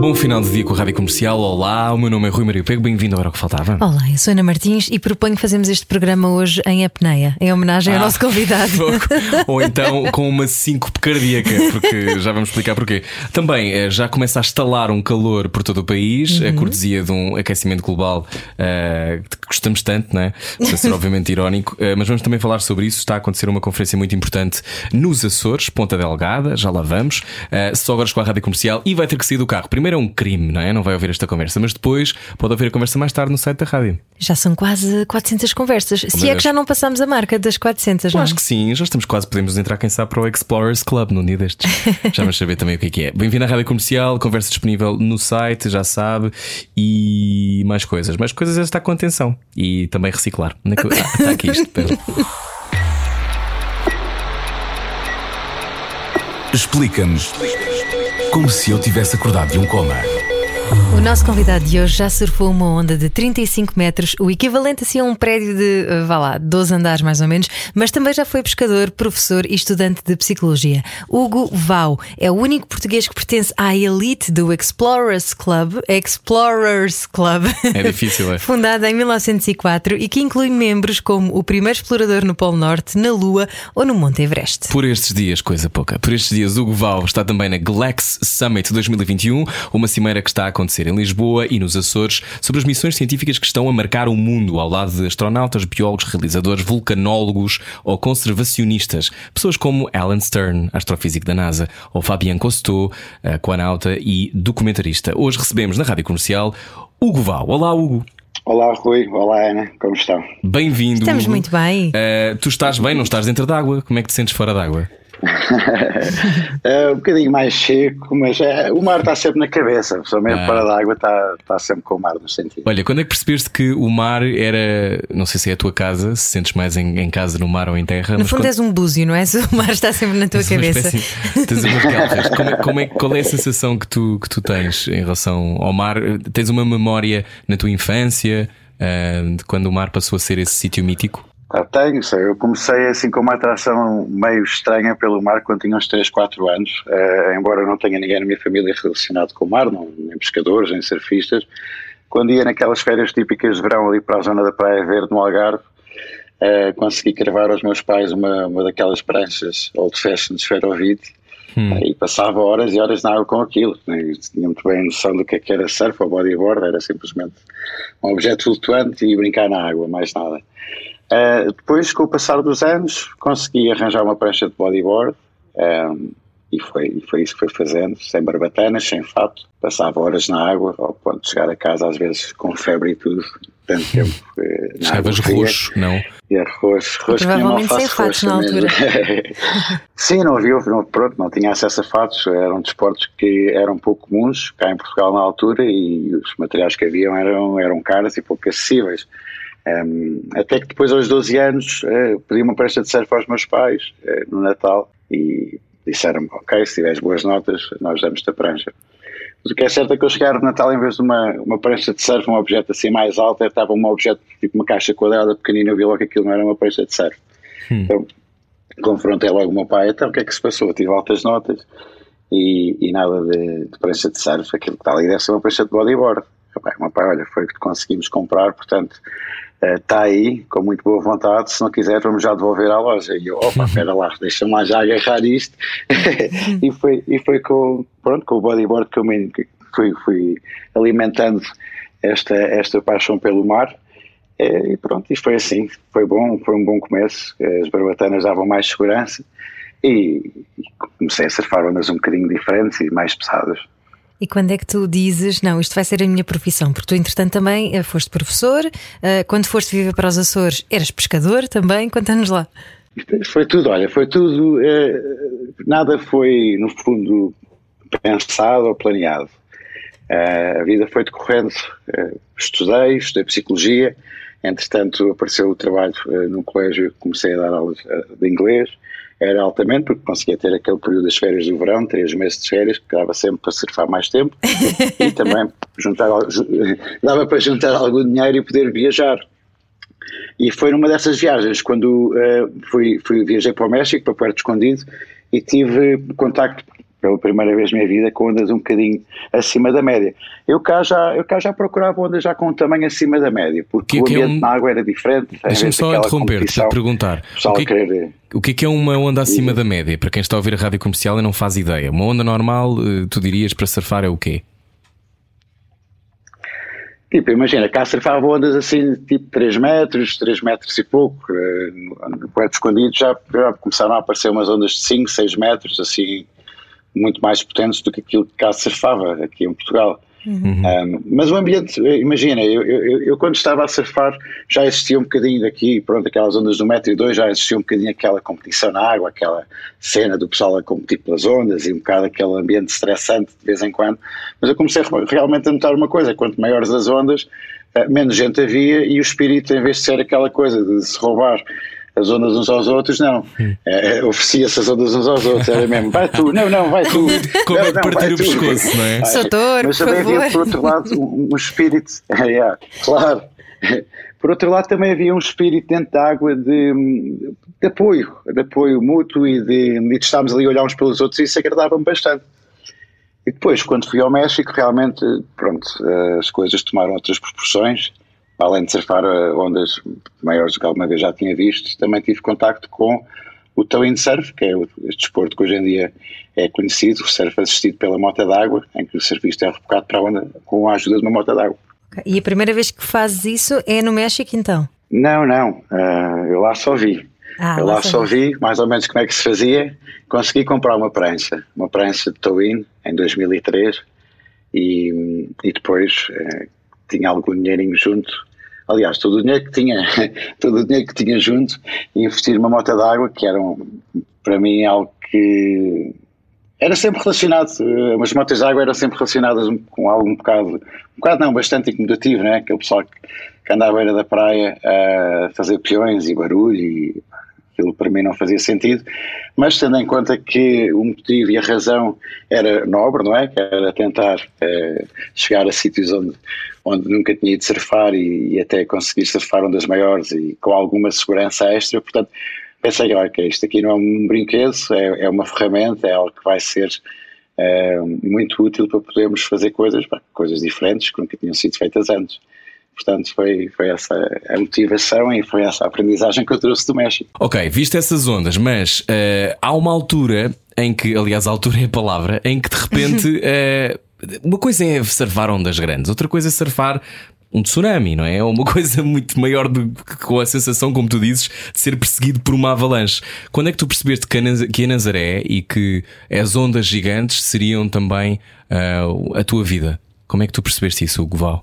Bom final de dia com a Rádio Comercial. Olá, o meu nome é Rui Maria Pego. Bem-vindo ao Hora que Faltava. Olá, eu sou Ana Martins e proponho que fazemos este programa hoje em apneia, em homenagem ao Ah, nosso convidado. Ou então com uma síncope cardíaca, porque já vamos explicar porquê. Também eh, já começa a estalar um calor por todo o país, Uhum. a cortesia de um aquecimento global eh, que gostamos tanto, não é? Para ser obviamente irónico, eh, mas vamos também falar sobre isso. Está a acontecer uma conferência muito importante nos Açores, Ponta Delgada, já lá vamos. Eh, só agora com a Rádio Comercial e vai ter que sair do carro. Primeiro é um crime, não é? Não vai ouvir esta conversa, mas depois pode ouvir a conversa mais tarde no site da rádio. Já são quase 400 conversas. Se meu é Deus. que já não passamos a marca das 400, Eu não? acho que sim, já estamos quase, podemos entrar, quem sabe, para o Explorers Club num dia destes. já vamos saber também o que é que é. Bem-vindo à Rádio Comercial, conversa disponível no site, já sabe, e mais coisas. Mais coisas é estar com atenção e também reciclar. É Ah, está aqui isto, espera. Explica-nos como se eu tivesse acordado de um coma. O nosso convidado de hoje já surfou uma onda de 35 metros, o equivalente assim a um prédio de, eh, vá lá, 12 andares mais ou menos, mas também já foi pescador, professor e estudante de psicologia. Hugo Vau é o único português que pertence à elite do Explorers Club, Explorers Club. É difícil, é? Fundada em 1904 e que inclui membros como o primeiro explorador no Polo Norte, na Lua ou no Monte Everest. Por estes dias, coisa pouca. Por estes dias, Hugo Val está também na Glex Summit 2021, uma cimeira que está a acontecer em Lisboa e nos Açores sobre as missões científicas que estão a marcar o mundo ao lado de astronautas, biólogos, realizadores, vulcanólogos ou conservacionistas. Pessoas como Alan Stern, astrofísico da NASA, ou Fabien Cousteau, aquanauta e documentarista. Hoje recebemos na rádio comercial Hugo Val. Olá, Hugo. Olá Rui, olá Ana, como estão? Bem-vindo. Estamos Hugo. muito bem. Eh, tu estás bem, não estás dentro d'água. Como é que te sentes fora d'água? É um bocadinho mais seco, mas é, o mar está sempre na cabeça, principalmente Ah. fora da água está, está sempre com o mar no sentido. Olha, quando é que percebeste que o mar era. Não sei se é a tua casa, se sentes mais em, em casa no mar ou em terra. No mas fundo quando- és um búzio, não é? Se o mar está sempre na tua uma cabeça. espécie-. Como é, como é- qual é a sensação que tu, que tu tens em relação ao mar? Tens uma memória na tua infância ah, de quando o mar passou a ser esse sítio mítico? Ah, tenho, sei, eu comecei assim com uma atração meio estranha pelo mar quando tinha uns 3, 4 anos, eh, embora não tenha ninguém na minha família relacionado com o mar, não, nem pescadores, nem surfistas. Quando ia naquelas férias típicas de verão ali para a zona da Praia Verde, no Algarve, eh, consegui cravar aos meus pais uma, uma daquelas pranchas old fashion de esferovite e passava horas e horas na água com aquilo. Eu tinha muito bem a noção do que é que era surf ou bodyboard, era simplesmente um objeto flutuante e brincar na água, mais nada. Uh, depois, com o passar dos anos, consegui arranjar uma prancha de bodyboard um, e, foi, e foi isso que fui fazendo, sem barbatanas, sem fato. Passava horas na água, ao ponto de chegar a casa, às vezes com febre e tudo, tanto tempo. eh, na Estavas água fria. roxo, não? E arroz, roxo tinha uma alface roxa na mesmo. Sim, não havia, não, pronto, não tinha acesso a fatos, eram desportos que eram pouco comuns cá em Portugal na altura e os materiais que haviam eram, eram caros e pouco acessíveis. Um, até que depois, aos 12 anos, eh, pedi uma prancha de surf aos meus pais eh, no Natal e disseram-me: Ok, se tiveres boas notas, nós damos-te a prancha. Mas o que é certo é que eu chegar no Natal, em vez de uma, uma prancha de surf, um objeto assim mais alto, estava um objeto tipo uma caixa quadrada pequenina. Eu vi logo que aquilo não era uma prancha de surf. Então, confrontei logo o meu pai. Então, o que é que se passou? Eu tive altas notas e, e nada de, de prancha de surf. Aquilo que está ali deve ser uma prancha de bodyboard. O meu pai, olha, foi o que conseguimos comprar, portanto, está aí, com muito boa vontade. Se não quiser, vamos já devolver à loja. E eu, opa, espera lá, deixa-me lá já agarrar isto. e, foi, e foi com, pronto, com o bodyboard que eu me que fui, fui alimentando esta, esta paixão pelo mar. Eh, E pronto, isto foi assim, foi bom, foi um bom começo. As barbatanas davam mais segurança e, e comecei a surfar ondas um bocadinho diferentes e mais pesadas. E quando é que tu dizes, não, isto vai ser a minha profissão? Porque tu, entretanto, também eh, foste professor, eh, quando foste viver para os Açores, eras pescador também, conta-nos lá. Foi tudo, olha, foi tudo, eh, nada foi, no fundo, pensado ou planeado. A vida foi decorrendo. Estudei, estudei psicologia Entretanto, apareceu o trabalho no colégio, comecei a dar aulas de inglês. Era altamente, porque conseguia ter aquele período das férias do verão, três meses de férias, que dava sempre para surfar mais tempo. e também juntar, dava para juntar algum dinheiro e poder viajar. E foi numa dessas viagens, quando uh, fui, fui, viajei para o México, para Puerto Escondido, e tive contacto pela primeira vez na minha vida com ondas um bocadinho acima da média. Eu cá já, eu cá já procurava ondas já com um tamanho acima da média, porque que, o ambiente é um... na água era diferente. Deixa-me só interromper-te para perguntar. O que, é, querer... o que, é que é uma onda acima e... da média? Para quem está a ouvir a rádio comercial e não faz ideia. Uma onda normal, eh, tu dirias para surfar é o quê? Tipo, imagina, cá surfava ondas assim, tipo 3 metros, 3 metros e pouco. Eh, no Puerto Escondido já, já começaram a aparecer umas ondas de 5, 6 metros, assim, muito mais potentes do que aquilo que cá surfava aqui em Portugal. Uhum. Um, mas o ambiente, imagina, eu, eu, eu, quando estava a surfar já existia um bocadinho daqui, pronto, aquelas ondas do metro e dois, já existia um bocadinho aquela competição na água, aquela cena do pessoal a competir pelas ondas e um bocado aquele ambiente estressante de vez em quando. Mas eu comecei realmente a notar uma coisa: quanto maiores as ondas, eh, menos gente havia e o espírito, em vez de ser aquela coisa de se roubar as ondas uns aos outros, não. É, é oferecia-se as ondas uns aos outros, era mesmo, vai tu, não, não, vai tu. Como não, é que partir o pescoço, não é? Soutor, Mas também havia, por outro lado, um, um espírito, é, claro. Por outro lado, também havia um espírito dentro da água de, de apoio, de apoio mútuo e de, de estarmos ali a olhar uns pelos outros e isso agradava-me bastante. E depois, quando fui ao México, realmente, pronto, as coisas tomaram outras proporções além de surfar eh, ondas maiores do que alguma vez já tinha visto, também tive contacto com o tow surf, que é o desporto que hoje em dia é conhecido, o surf assistido pela moto d'água, em que o surfista é rebocado para a onda com a ajuda de uma moto d'água. E a primeira vez que fazes isso é no México, então? Não, não. Uh, eu lá só vi. Ah, eu lá, só vi mais ou menos como é que se fazia. Consegui comprar uma prancha, uma prancha de tow-in em 2003 e, e depois uh, tinha algum dinheirinho junto aliás, todo o dinheiro que tinha, todo o dinheiro que tinha junto investir numa moto d'água, que era um, para mim algo que era sempre relacionado, eh, as motas d'água eram sempre relacionadas com algo um bocado, um bocado não, bastante incomodativo, né? aquele pessoal que, que anda à beira da praia a fazer peões e barulho e aquilo para mim não fazia sentido, mas tendo em conta que o motivo e a razão era nobre, não é? Que era tentar é, chegar a sítios onde, onde nunca tinha ido surfar e, e, até conseguir surfar ondas maiores e com alguma segurança extra, portanto pensei, que isto aqui não é um brinquedo, é, é uma ferramenta, é algo que vai ser é, muito útil para podermos fazer coisas, coisas diferentes que nunca tinham sido feitas antes. Portanto, foi, foi essa a motivação e foi essa a aprendizagem que eu trouxe do México. Ok, viste essas ondas, mas uh, há uma altura em que, aliás, a altura é a palavra, em que de repente uh, uma coisa é surfar ondas grandes, outra coisa é surfar um tsunami, não é? É uma coisa muito maior do que com a sensação, como tu dizes, de ser perseguido por uma avalanche. Quando é que tu percebeste que a Nazaré e que as ondas gigantes seriam também uh, a tua vida? Como é que tu percebeste isso, Hugo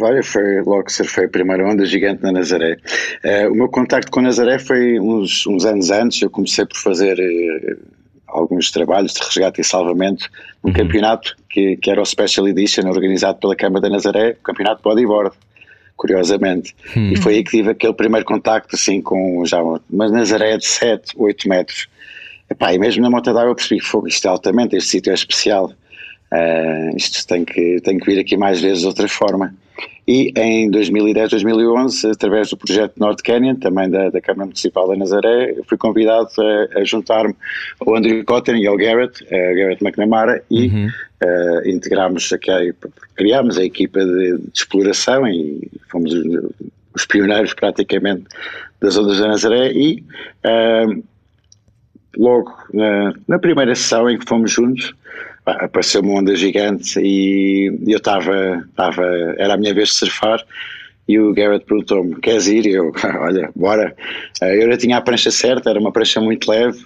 Olha, foi logo que surfei a primeira onda gigante na Nazaré. Uh, o meu contacto com a Nazaré foi uns, uns anos antes. Eu comecei por fazer uh, alguns trabalhos de resgate e salvamento num uhum. campeonato que, que, era o Special Edition, organizado pela Câmara da Nazaré, o campeonato bodyboard, curiosamente. Uhum. E foi aí que tive aquele primeiro contacto assim com já uma Nazaré de 7, 8 metros. Epá, e mesmo na moto d'água percebi que foi, isto é altamente, este sítio é especial. Uh, isto tem que, tem que vir aqui mais vezes de outra forma. E em 2010, 2011, através do projeto North Canyon, também da, da Câmara Municipal da Nazaré, fui convidado a, a juntar-me ao Andrew Cotton e ao Garrett, uh, Garrett McNamara, e uhum. uh, integramos, criámos a equipa de, de, exploração e fomos os pioneiros praticamente das ondas da Nazaré e uh, logo na, na primeira sessão em que fomos juntos, apareceu uma onda gigante e eu estava, estava, era a minha vez de surfar e o Garrett perguntou-me, queres ir? E eu, olha, bora. Eh, eu já tinha a prancha certa, era uma prancha muito leve,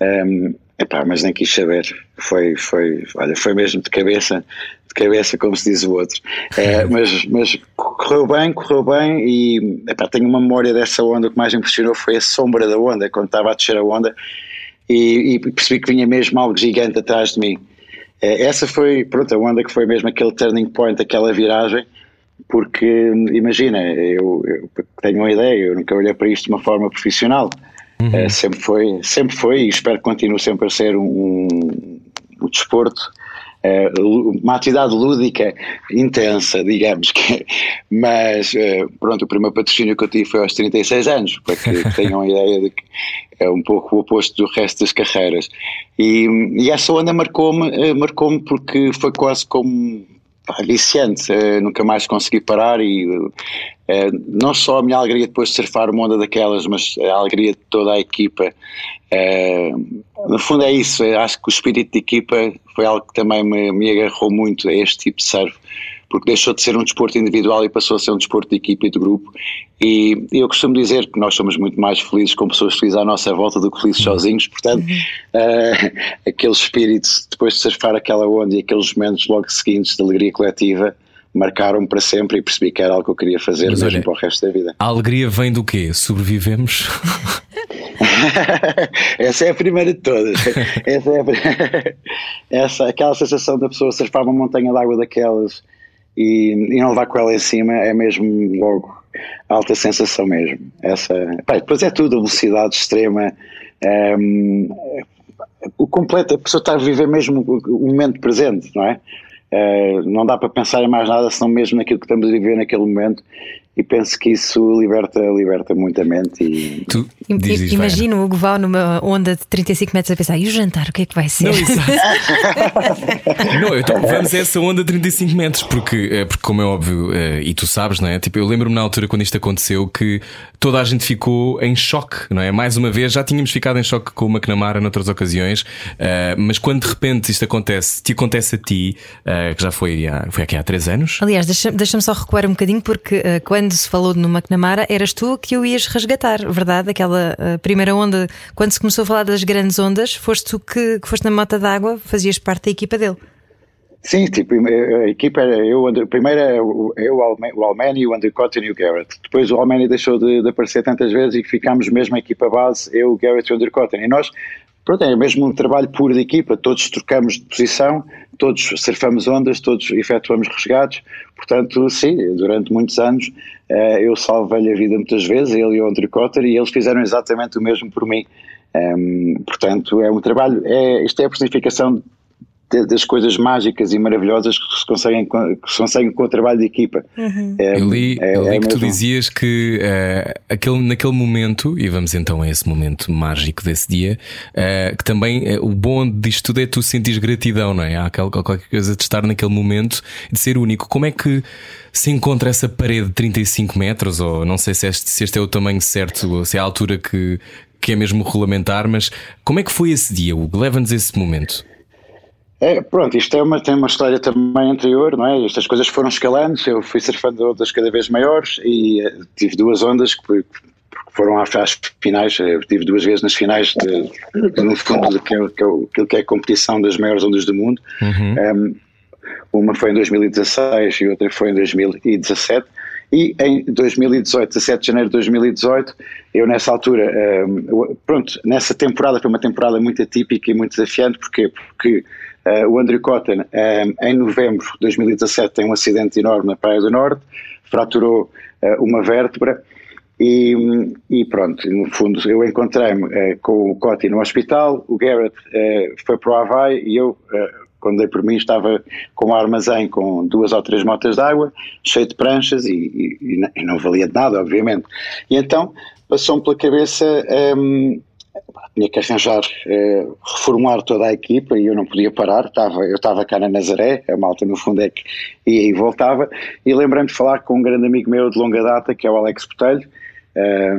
um, ehm, epá, mas nem quis saber. Foi, foi, olha, foi mesmo de cabeça, de cabeça, como se diz o outro. É, mas, mas correu bem, correu bem e epá, tenho uma memória dessa onda. O que mais impressionou foi a sombra da onda, quando estava a descer a onda e, e percebi que vinha mesmo algo gigante atrás de mim. É, essa foi, pronto, a onda que foi mesmo aquele turning point, aquela viragem porque imagina, eu, eu, tenho uma ideia, eu nunca olhei para isto de uma forma profissional. Uhum. Uh, sempre foi, sempre foi e espero que continue sempre a ser um, um, um desporto uma atividade lúdica intensa, digamos que, mas uh, pronto, o primeiro patrocínio que eu tive foi aos 36 anos, para que tenham a ideia de que é um pouco o oposto do resto das carreiras. E, e essa onda marcou-me, marcou-me porque foi quase como viciante, uh, nunca mais consegui parar e uh, não só a minha alegria depois de surfar uma onda daquelas, mas a alegria de toda a equipa. Uh, no fundo é isso, acho que o espírito de equipa foi algo que também me, me agarrou muito a este tipo de surf porque deixou de ser um desporto individual e passou a ser um desporto de equipa e de grupo. E eu costumo dizer que nós somos muito mais felizes com pessoas felizes à nossa volta do que felizes sozinhos, portanto, uh, aquele espírito depois de surfar aquela onda e aqueles momentos logo seguintes de alegria coletiva marcaram-me para sempre e percebi que era algo que eu queria fazer Mas mesmo olha, para o resto da vida. A alegria vem do quê? Sobrevivemos? Essa é a primeira de todas. Essa é a... Essa, aquela sensação da pessoa surfar uma montanha de água daquelas e, e não levar com ela em cima é mesmo logo alta sensação mesmo. Essa, pá, depois é tudo, velocidade extrema, um, ehm, o completo, a pessoa está a viver mesmo o, momento presente, não é? Uh, não dá para pensar em mais nada senão mesmo naquilo que estamos a viver naquele momento e penso que isso liberta, liberta muito a mente. E... Tu Imagino o Hugo Val numa onda de 35 metros a pensar: e o jantar, o que é que vai ser? Não, não então, vamos a essa onda de 35 metros, porque, eh, porque como é óbvio, eh, e tu sabes, não é? Tipo, eu lembro-me na altura quando isto aconteceu que toda a gente ficou em choque, não é? Mais uma vez, já tínhamos ficado em choque com o McNamara noutras ocasiões, eh, mas quando de repente isto acontece, te acontece a ti, que já foi, foi aqui há 3 anos. Aliás, deixa-me deixa só recuar um bocadinho, porque quando quando se falou no McNamara, eras tu que o ias resgatar, verdade? Aquela uh, primeira onda, quando se começou a falar das grandes ondas, foste tu que, que foste na mota d'água, fazias parte da equipa dele. Sim, tipo, a equipa era eu, primeiro eu, o Almani, o Undercott e o Garrett. Depois o Almani deixou de, de, aparecer tantas vezes e ficámos mesmo a equipa base, eu, o Garrett e o Undercott. E nós Pronto, é mesmo um trabalho puro de equipa, todos trocamos de posição, todos surfamos ondas, todos efetuamos resgates, portanto, sim, durante muitos anos eh, eu salvei-lhe a vida muitas vezes, ele e o Andrew Cotter, e eles fizeram exatamente o mesmo por mim. Ehm, portanto, é um trabalho, é, isto é a personificação das coisas mágicas e maravilhosas que se conseguem, que se conseguem com o trabalho de equipa. Uhum. É, eu li, é, eu li é que mesmo... tu dizias que uh, aquele, naquele momento, e vamos então a esse momento mágico desse dia, uh, que também uh, o bom disto tudo é tu sentires gratidão, não é? Há aquela, qualquer coisa de estar naquele momento de ser único. Como é que se encontra essa parede de 35 metros, ou não sei se este, se este é o tamanho certo, ou se é a altura que, que é mesmo regulamentar, mas como é que foi esse dia, Hugo? Leva-nos esse momento. É, pronto, isto é uma, tem uma história também anterior, não é? Estas coisas foram escalando, eu fui surfando ondas cada vez maiores e uh, tive duas ondas que, foram às, às finais, eu tive duas vezes nas finais, de, de, no fundo, do que, é, que, que é a competição das maiores ondas do mundo. Uhum. Um, uma foi em 2016 e outra foi em 2017. E em 2018, 17 de janeiro de 2018, eu nessa altura, um, pronto, nessa temporada foi uma temporada muito atípica e muito desafiante, porquê? Porque Uh, o Andrew Cotton, uh, em novembro de 2017, tem um acidente enorme na Praia do Norte, fraturou uh, uma vértebra e, e, pronto, no fundo eu encontrei-me com o Cotton no hospital, o Garrett foi para o Havaí e eu, quando dei por mim, estava com um armazém com duas ou três motas de água, cheio de pranchas e, e, e não valia de nada, obviamente. E então passou-me pela cabeça... Um, tinha que arranjar, eh, reformular toda a equipa e eu não podia parar, estava, eu estava cá na Nazaré, a malta no fundo é que ia e voltava, e lembrei-me de falar com um grande amigo meu de longa data, que é o Alex Botelho, eh,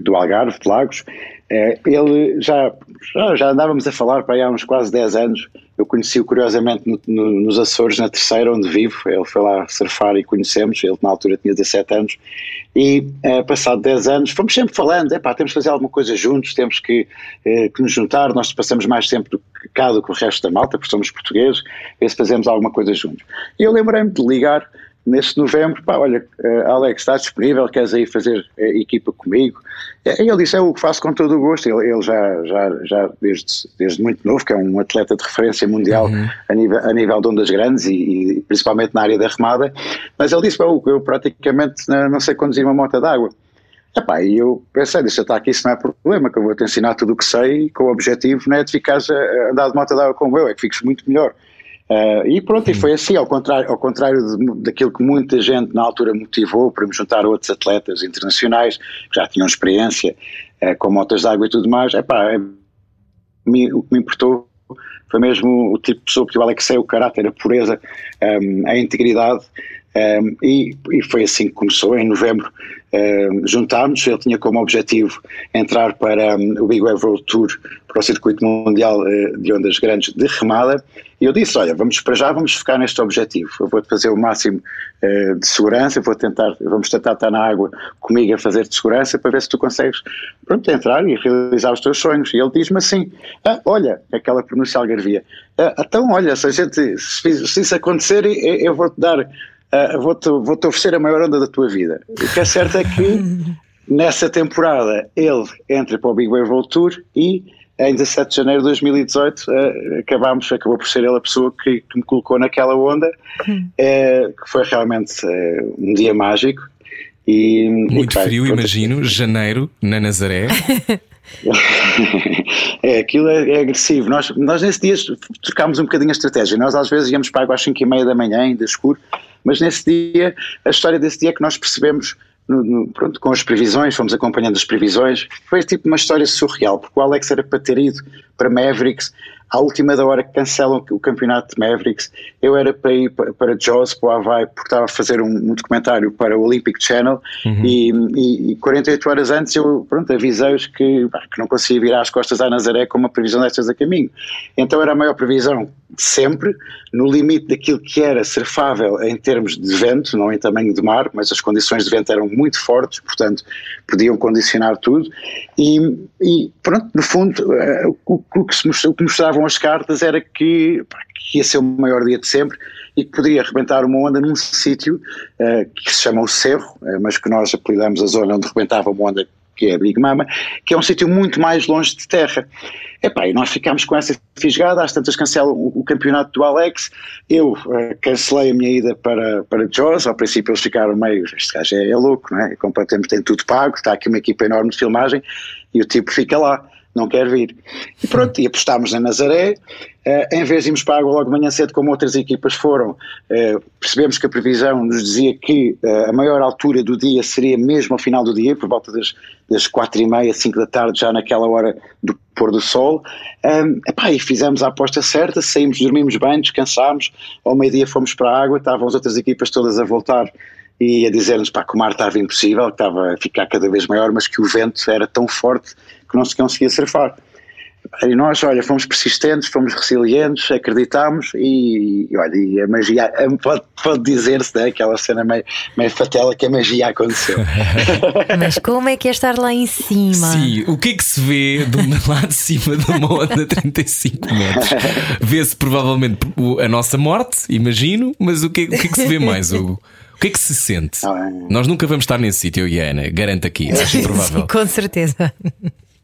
do Algarve, de Lagos, eh, ele já, já, já, andávamos a falar para aí há uns quase 10 anos, eu conheci-o curiosamente no, no, nos Açores, na terceira, onde vivo, ele foi lá surfar e conhecemos, ele na altura tinha 17 anos, e é, passado 10 anos fomos sempre falando, epá, temos que fazer alguma coisa juntos, temos que, é, que nos juntar, nós passamos mais tempo do que cá do que o resto da malta, porque somos portugueses, ver se fazemos alguma coisa juntos. E eu lembrei-me de ligar nesse novembro, pá, olha, uh, Alex, está disponível, queres aí fazer uh, equipa comigo? E ele disse, é o que faço com todo o gosto, ele, ele já, já, já desde, desde muito novo, que é um atleta de referência mundial uhum. a, nível, a nível de ondas grandes e, e, principalmente na área da remada, mas ele disse, pá, eu praticamente não sei conduzir uma moto d'água. Epá, e eu pensei, deixa estar aqui, isso não é problema, que eu vou te ensinar tudo o que sei, com o objetivo não é de ficares a andar de moto d'água como eu, é que fiques muito melhor. Uh, e pronto, e foi assim, ao contrário, ao contrário de, daquilo que muita gente na altura motivou para me juntar a outros atletas internacionais que já tinham experiência uh, com motas de água e tudo mais, epá, me, o que me importou foi mesmo o tipo de pessoa que o Alex é, o caráter, a pureza, um, a integridade, um, e, e, foi assim que começou, em novembro uh, juntámos, ele tinha como objetivo entrar para um, o Big Wave World Tour, para o circuito mundial uh, de ondas grandes de remada, e eu disse, olha, vamos para já, vamos focar neste objetivo, eu vou fazer o máximo uh, de segurança, vou tentar, vamos tentar estar na água comigo a fazer de segurança para ver se tu consegues, pronto, entrar e realizar os teus sonhos, e ele diz-me assim, ah, olha, aquela pronúncia algarvia, ah, então olha, se a gente, se, se isso acontecer, eu, eu vou-te dar uh, vou-te vou -te oferecer a maior onda da tua vida. O que é certo é que nessa temporada ele entra para o Big Wave World Tour e em 17 de janeiro de 2018 uh, acabámos, acabou por ser ele a pessoa que, que me colocou naquela onda, uh, que foi realmente uh, um dia mágico. E, Muito e, frio, imagino, janeiro, na Nazaré. é, aquilo é, é, agressivo. Nós, nós nesse dia trocámos um bocadinho a estratégia. Nós às vezes íamos para a água às 5 e meia da manhã, ainda escuro, mas nesse dia, a história desse dia é que nós percebemos, no, no, pronto, com as previsões, fomos acompanhando as previsões, foi tipo uma história surreal, porque o Alex era para ter ido para Mavericks, à última da hora que cancelam o campeonato de Mavericks, eu era para ir para Jaws, para o Havaí, porque estava a fazer um, um documentário para o Olympic Channel uhum. e, e, e, 48 horas antes eu pronto, avisei-os que, que não conseguia virar as costas à Nazaré com uma previsão destas a caminho. Então era a maior previsão de sempre, no limite daquilo que era surfável em termos de vento, não em tamanho de mar, mas as condições de vento eram muito fortes, portanto podiam condicionar tudo e, e pronto, no fundo eh, o, o, que, se o que mostravam as cartas era que, que ia ser o maior dia de sempre e que poderia arrebentar uma onda num sítio uh, que se chama o Cerro, uh, mas que nós apelidamos a zona onde rebentava uma onda que é a Big Mama, que é um sítio muito mais longe de terra. Epá, e nós ficámos com essa fisgada, às tantas cancelam o, o campeonato do Alex, eu uh, cancelei a minha ida para, para Jaws, ao princípio eles ficaram meio, este gajo é, é louco, não é? é completamente tem tudo pago, está aqui uma equipa enorme de filmagem e o tipo fica lá não quer vir. E pronto, e apostámos na Nazaré, uh, em vez de irmos para a água logo de manhã cedo, como outras equipas foram, uh, percebemos que a previsão nos dizia que uh, a maior altura do dia seria mesmo ao final do dia, por volta das, das quatro e meia, cinco da tarde, já naquela hora do pôr do sol, um, epá, e fizemos a aposta certa, saímos, dormimos bem, descansámos, ao meio-dia fomos para a água, estavam as outras equipas todas a voltar e a dizer-nos que o mar estava impossível, que estava a ficar cada vez maior, mas que o vento era tão forte que não se conseguia surfar. E nós, olha, fomos persistentes, fomos resilientes, acreditámos e, e olha, e a magia, pode, pode dizer-se, né, aquela cena meio, meio fatela que a magia aconteceu. Mas como é que é estar lá em cima? Sim, o que é que se vê de lá de cima de uma onda 35 metros? Vê-se provavelmente a nossa morte, imagino, mas o que, o que é que se vê mais, Hugo? O que é que se sente? Ah, é. Nós nunca vamos estar nesse sítio, Iana, garanto aqui, acho improvável. Com certeza.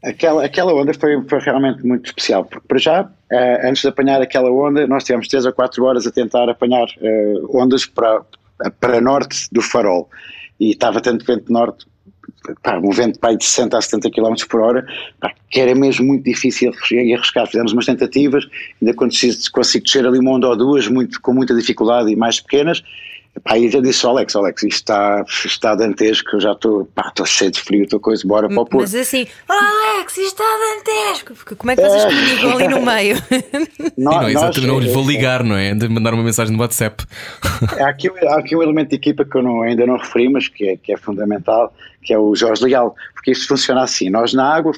Aquela, aquela onda foi, foi realmente muito especial, porque para já, eh, antes de apanhar aquela onda, nós tivemos 3 ou 4 horas a tentar apanhar eh, ondas para, para norte do farol. E estava tanto vento norte, pá, um vento pá, de 60 a 70 km por hora, pá, que era mesmo muito difícil e arriscar. Fizemos umas tentativas, ainda consegui, consigo descer ali uma onda ou duas, muito, com muita dificuldade e mais pequenas, Aí já disse ao Alex, Alex, isto está, está dantesco, eu já estou, pá, estou cheio de frio, estou coisa, bora para o Porto. Mas assim, Alex, isto está dantesco, porque como é que vocês comunicam ali no meio? Não, não, exatamente, não lhes vou ligar, não é? De mandar uma mensagem no WhatsApp. Há aqui, há aqui um elemento de equipa que eu não, ainda não referi, mas que é, que é fundamental, que é o Jorge Leal, porque isto funciona assim, nós na água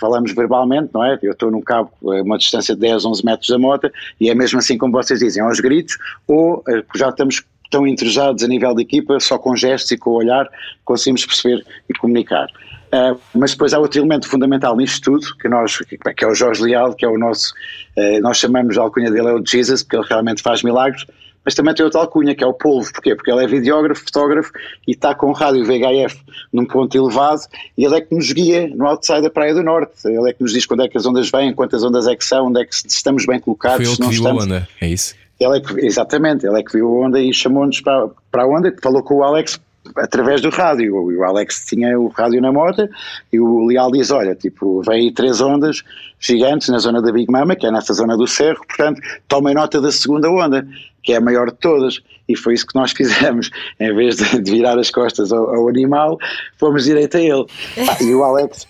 falamos verbalmente, não é? Eu estou num cabo a uma distância de 10, 11 metros da moto e é mesmo assim como vocês dizem, aos gritos, ou eh, já estamos tão entrejados a nível de equipa, só com gestos e com o olhar conseguimos perceber e comunicar. Uh, mas depois há outro elemento fundamental nisto tudo, que, nós, que é o Jorge Leal, que é o nosso, uh, nós chamamos a alcunha dele é o Jesus, porque ele realmente faz milagres, mas também tem outra alcunha, que é o polvo. Porquê? Porque ele é videógrafo, fotógrafo e está com o rádio VHF num ponto elevado e ele é que nos guia no outside da Praia do Norte. Ele é que nos diz quando é que as ondas vêm, quantas ondas é que são, onde é que estamos bem colocados. Foi ele que viu estamos. a onda, é isso? Ele é que, exatamente, ele é que viu a onda e chamou-nos para, para a onda, falou com o Alex através do rádio. O Alex tinha o rádio na moto e o Leal diz: Olha, tipo, vem aí três ondas gigantes na zona da Big Mama, que é nessa zona do cerro, portanto, tomem nota da segunda onda, que é a maior de todas. E foi isso que nós fizemos. Em vez de, de virar as costas ao, ao, animal, fomos direito a ele. Ah, e o Alex.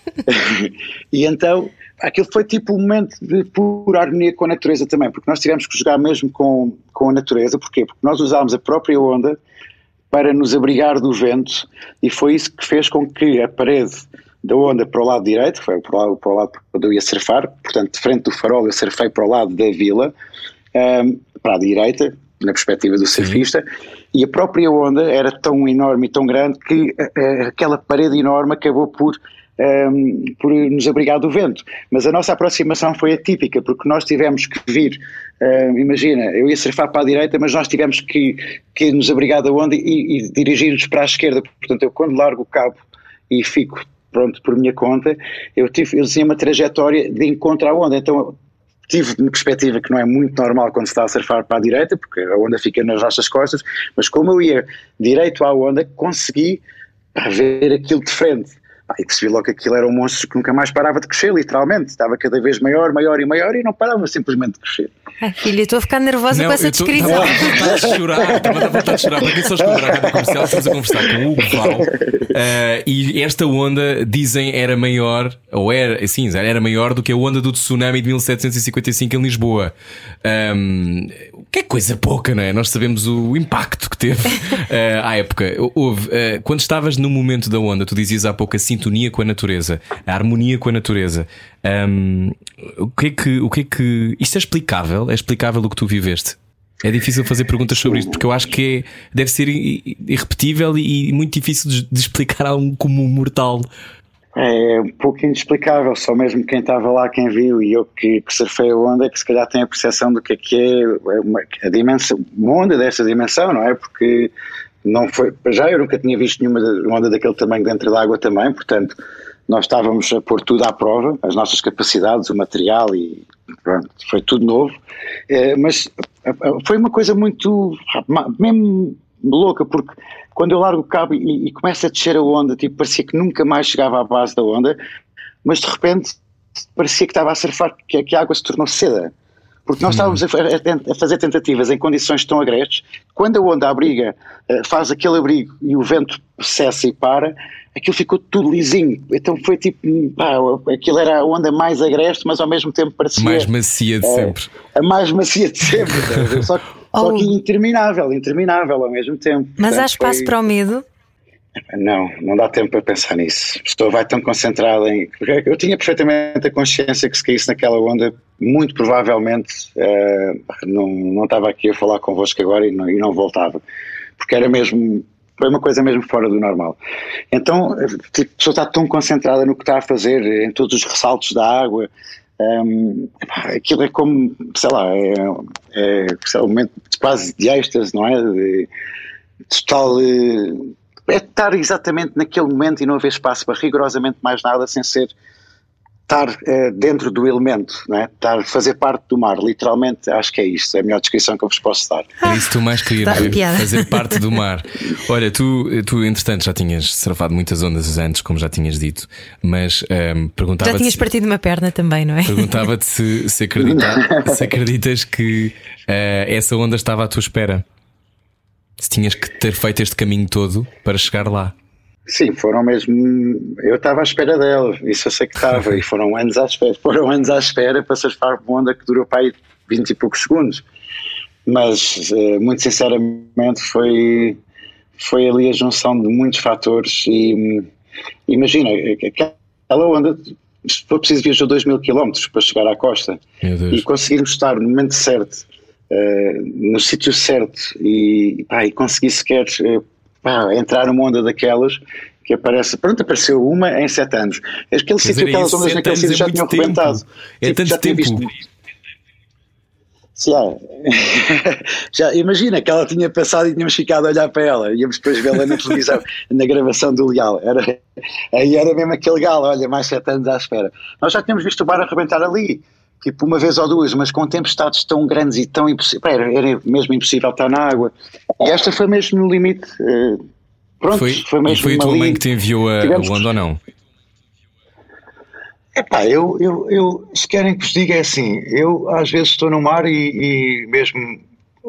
e então. Aquilo foi tipo um momento de pura harmonia com a natureza também, porque nós tivemos que jogar mesmo com, com a natureza, porquê? Porque nós usámos a própria onda para nos abrigar do vento e foi isso que fez com que a parede da onda para o lado direito, foi para o lado, para o lado onde eu ia surfar, portanto de frente do farol eu surfei para o lado da vila, um, para a direita, na perspectiva do surfista, e a própria onda era tão enorme e tão grande que uh, aquela parede enorme acabou por um, por nos abrigar do vento. Mas a nossa aproximação foi atípica, porque nós tivemos que vir, um, imagina, eu ia surfar para a direita, mas nós tivemos que, que nos abrigar da onda e, e dirigir-nos para a esquerda. Portanto, eu quando largo o cabo e fico pronto por minha conta, eu tive eu tinha uma trajetória de encontro à onda. Então tive uma perspectiva que não é muito normal quando se está a surfar para a direita, porque a onda fica nas nossas costas, mas como eu ia direito à onda, consegui ver aquilo de frente. E percebi logo que aquilo era um monstro que nunca mais parava de crescer, literalmente. Estava cada vez maior, maior e maior e não parava simplesmente de crescer. Ai, filha, estou a ficar nervosa não, com essa descrição. Estava a vontade de chorar, estava a vontade de chorar. Para quem só escuta a rádio comercial, estamos a conversar com o Hugo Val. Uh, e esta onda, dizem, era maior, ou era, sim, era maior do que a onda do tsunami de 1755 em Lisboa. Um, que é coisa pouca, não é? Nós sabemos o impacto que teve uh, à época. Houve, uh, quando estavas no momento da onda, tu dizias há pouco a sintonia com a natureza, a harmonia com a natureza. Um, o que é que, o que é que. Isto é explicável? É explicável o que tu viveste? É difícil fazer perguntas sobre isto porque eu acho que é, deve ser irrepetível e muito difícil de, explicar a um como mortal. É um pouco inexplicável, só mesmo quem estava lá, quem viu e eu que, que surfei a onda, que se calhar tem a percepção do que é que é uma, a dimensão, uma onda desta dimensão, não é? Porque não foi, já eu nunca tinha visto nenhuma onda daquele tamanho dentro da água também, portanto nós estávamos a pôr tudo à prova, as nossas capacidades, o material e pronto, foi tudo novo, é, mas foi uma coisa muito, mesmo louca, porque quando eu largo o cabo e, e começa a descer a onda, tipo, parecia que nunca mais chegava à base da onda, mas de repente parecia que estava a surfar, que, que a água se tornou seda. Porque nós estávamos a, a, a, fazer tentativas em condições tão agrestes, quando a onda abriga, eh, faz aquele abrigo e o vento cessa e para, aquilo ficou tudo lisinho. Então foi tipo, pá, aquilo era a onda mais agreste, mas ao mesmo tempo parecia. Mais macia de é, sempre. A mais macia de sempre. só, oh. só que interminável, interminável ao mesmo tempo. Mas Portanto, há espaço foi... para o medo? Não, não dá tempo para pensar nisso. A pessoa vai tão concentrada em. Eu tinha perfeitamente a consciência que se caísse naquela onda, muito provavelmente uh, não, não estava aqui a falar convosco agora e não, e não voltava. Porque era mesmo. Foi uma coisa mesmo fora do normal. Então, tipo, a pessoa está tão concentrada no que está a fazer, em todos os ressaltos da água, um, aquilo é como, sei lá, é, é, é um momento quase de êxtase, não é? De, total. Uh, é estar exatamente naquele momento e não haver espaço para rigorosamente mais nada sem ser estar é, dentro do elemento, não é? estar, fazer parte do mar, literalmente acho que é isto, é a melhor descrição que eu vos posso dar. É isso que tu mais querias ver, fazer parte do mar. Olha, tu, tu entretanto já tinhas surfado muitas ondas antes, como já tinhas dito, mas um, ehm, perguntava Já tinhas partido uma perna também, não é? Perguntava-te se, se, se acreditas que uh, essa onda estava à tua espera se tinhas que ter feito este caminho todo para chegar lá. Sim, foram mesmo. Eu estava à espera dela, isso eu sei que estava, e foram anos à espera, foram anos à espera para surfar uma onda que durou para aí 20 e poucos segundos. Mas, eh, muito sinceramente, foi, foi ali a junção de muitos fatores. E imagina, aquela onda, foi preciso viajar 2 mil quilómetros para chegar à costa e conseguirmos estar no momento certo uh, no sítio certo e, pá, e consegui sequer uh, pá, entrar numa onda daquelas que aparece, pronto, apareceu uma em sete anos. Aquele sítio, aquelas ondas naquele sítio já tinham rebentado. É tipo, tanto tempo. Visto... Já, já, imagina que ela tinha passado e tínhamos ficado a olhar para ela, íamos depois vê-la na televisão, na gravação do Leal. Era, aí era mesmo aquele galo, olha, mais sete anos à espera. Nós já tínhamos visto o bar arrebentar ali, tipo uma vez ou duas, mas com tempestades tão grandes e tão impossíveis, era, era, mesmo impossível estar na água. E esta foi mesmo no limite. Eh, pronto, foi, foi mesmo. Foi a tua mãe que te enviou a, onda ou não? Epá, eu, eu, eu, se querem que vos diga é assim, eu às vezes estou no mar e, e mesmo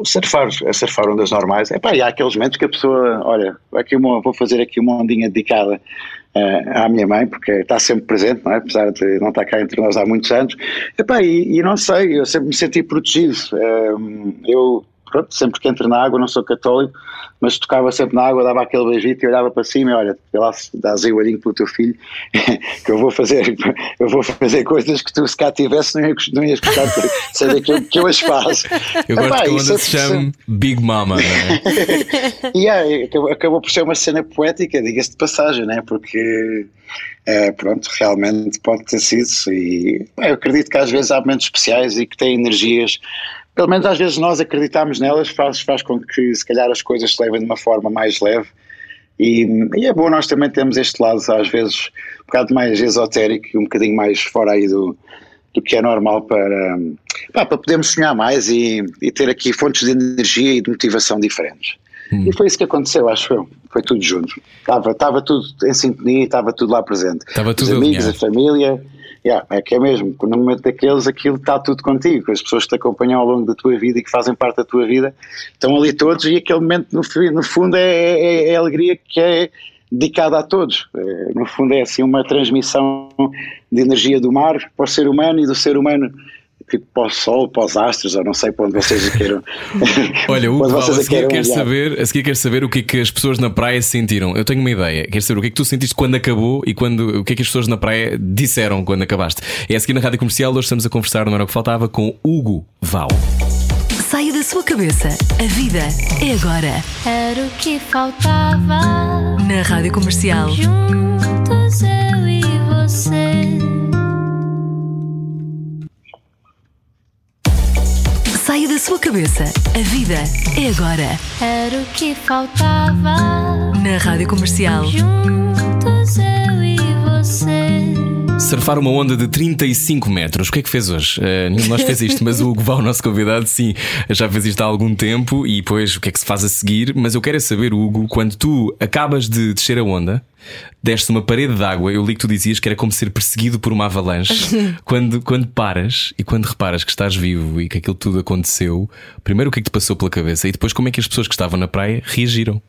surfar, a surfar ondas normais, epá, e há aqueles momentos que a pessoa, olha, aqui uma, vou fazer aqui uma ondinha dedicada uh, à minha mãe, porque está sempre presente, não é? apesar de não estar cá entre nós há muitos anos, epá, e, e não sei, eu sempre me senti protegido, uh, eu pronto, sempre que entro na água, não sou católico, mas tocava sempre na água, dava aquele beijito e olhava para cima e olha, lá se dás aí o olhinho para o teu filho, que eu vou fazer, eu vou fazer coisas que tu se cá tivesse não, não ias gostar de saber que eu, que eu as faço. Eu gosto Epá, que onda se chame Big Mama, não é? e yeah, acabou, acabou por ser uma cena poética, diga-se de passagem, né? porque é, pronto, realmente pode ter sido e eu acredito que às vezes há momentos especiais e que têm energias pelo menos às vezes nós acreditamos nelas, faz, faz com que se calhar as coisas se levem de uma forma mais leve. E, e, é bom nós também temos este lado, às vezes, um bocado mais esotérico e um bocadinho mais fora aí do, do que é normal para, para podermos sonhar mais e, e, ter aqui fontes de energia e de motivação diferentes. Hum. E foi isso que aconteceu, acho eu. Foi tudo junto. Estava, estava tudo em sintonia, estava tudo lá presente. Estava tudo Os amigos, alinhado. a família Yeah, é que é mesmo, no momento daqueles aquilo está tudo contigo, as pessoas que te acompanham ao longo da tua vida e que fazem parte da tua vida estão ali todos e aquele momento no, no fundo é, é, é a alegria que é dedicada a todos. É, no fundo é assim uma transmissão de energia do mar para o ser humano e do ser humano tipo para o Sol, para os astros, ou não sei para onde vocês queiram. Olha, o Val, a seguir quero saber, a seguir quero saber o que é que as pessoas na praia sentiram. Eu tenho uma ideia. Quero saber o que é que tu sentiste quando acabou e quando, o que é que as pessoas na praia disseram quando acabaste. É a seguir na Rádio Comercial, hoje estamos a conversar, não era o que faltava, com Hugo Val. Saia da sua cabeça. A vida é agora. Era o que faltava. Na Rádio Comercial. Juntos eu e você. Saia da sua cabeça. A vida é agora. Era o que faltava. Na Rádio Comercial. Juntos eu e você. Surfar uma onda de 35 metros. O que é que fez hoje? Uh, nenhum de nós fez isto, mas o Hugo Val, o nosso convidado, sim, já fez isto há algum tempo e depois o que é que se faz a seguir. Mas eu quero é saber, Hugo, quando tu acabas de descer a onda, deste uma parede de água, eu li que tu dizias que era como ser perseguido por uma avalanche. quando, quando paras e quando reparas que estás vivo e que aquilo tudo aconteceu, primeiro o que é que te passou pela cabeça e depois como é que as pessoas que estavam na praia reagiram?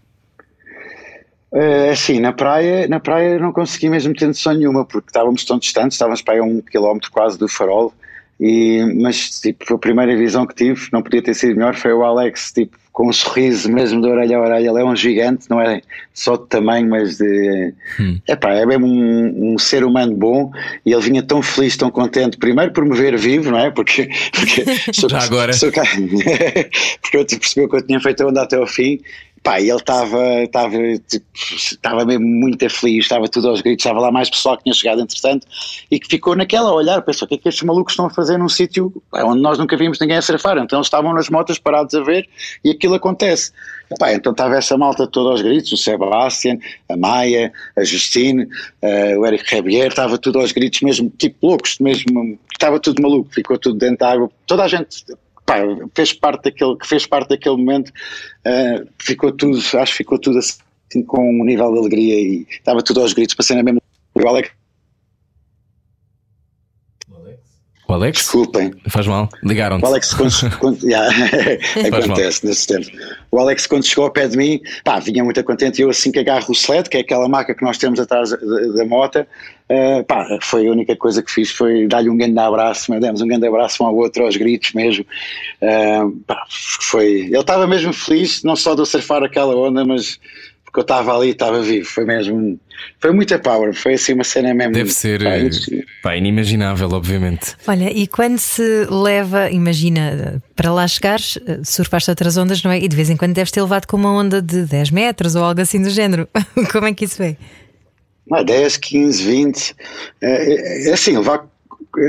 Uh, assim, na praia, na praia não consegui mesmo ter noção nenhuma, porque estávamos tão distantes, estávamos para aí a um quilómetro quase do farol, e, mas tipo, a primeira visão que tive, não podia ter sido melhor, foi o Alex, tipo, com um sorriso mesmo de orelha a orelha, ele é um gigante, não é só de tamanho, mas de. Hum. Epá, é mesmo um, um, ser humano bom e ele vinha tão feliz, tão contente, primeiro por me ver vivo, não é? Porque. porque sou, Já agora. Sou, porque eu percebeu que eu tinha feito a onda até ao fim Pá, ele estava estava tipo, estava mesmo muito feliz, estava tudo aos gritos, estava lá mais pessoal que tinha chegado entretanto e que ficou naquela a olhar, pensou o que é que estes malucos estão a fazer num sítio onde nós nunca vimos ninguém a surfar, então eles estavam nas motas parados a ver e aquilo acontece. Pá, então estava essa malta toda aos gritos, o Sebastian, a Maia, a Justine, uh, o Eric Rebier, estava tudo aos gritos mesmo, tipo loucos, mesmo, estava tudo maluco, ficou tudo dentro da água, toda a gente pá, fez parte daquele, que fez parte daquele momento, uh, ficou tudo, acho que ficou tudo assim com um nível de alegria e estava tudo aos gritos, passei na mesma. Alex. O Alex? Desculpem. Faz mal, ligaram-te. O Alex, quando, quando yeah, acontece nesses tempos. O Alex, quando chegou ao pé de mim, pá, vinha muito contente. E eu, assim que agarro o sled, que é aquela marca que nós temos atrás da, da moto, uh, pá, foi a única coisa que fiz, foi dar-lhe um grande abraço, demos um grande abraço um ao outro, aos gritos mesmo. Uh, pá, foi. Ele estava mesmo feliz, não só de eu surfar aquela onda, mas porque eu estava ali, estava vivo, foi mesmo, foi muita power, foi assim uma cena mesmo. Deve ser pá, eh, inimaginável, obviamente. Olha, e quando se leva, imagina, para lá chegares, eh, surfaste outras ondas, não é? E de vez em quando deves ter levado com uma onda de 10 metros ou algo assim do género. Como é que isso é? 10, 15, 20. É, é assim, levar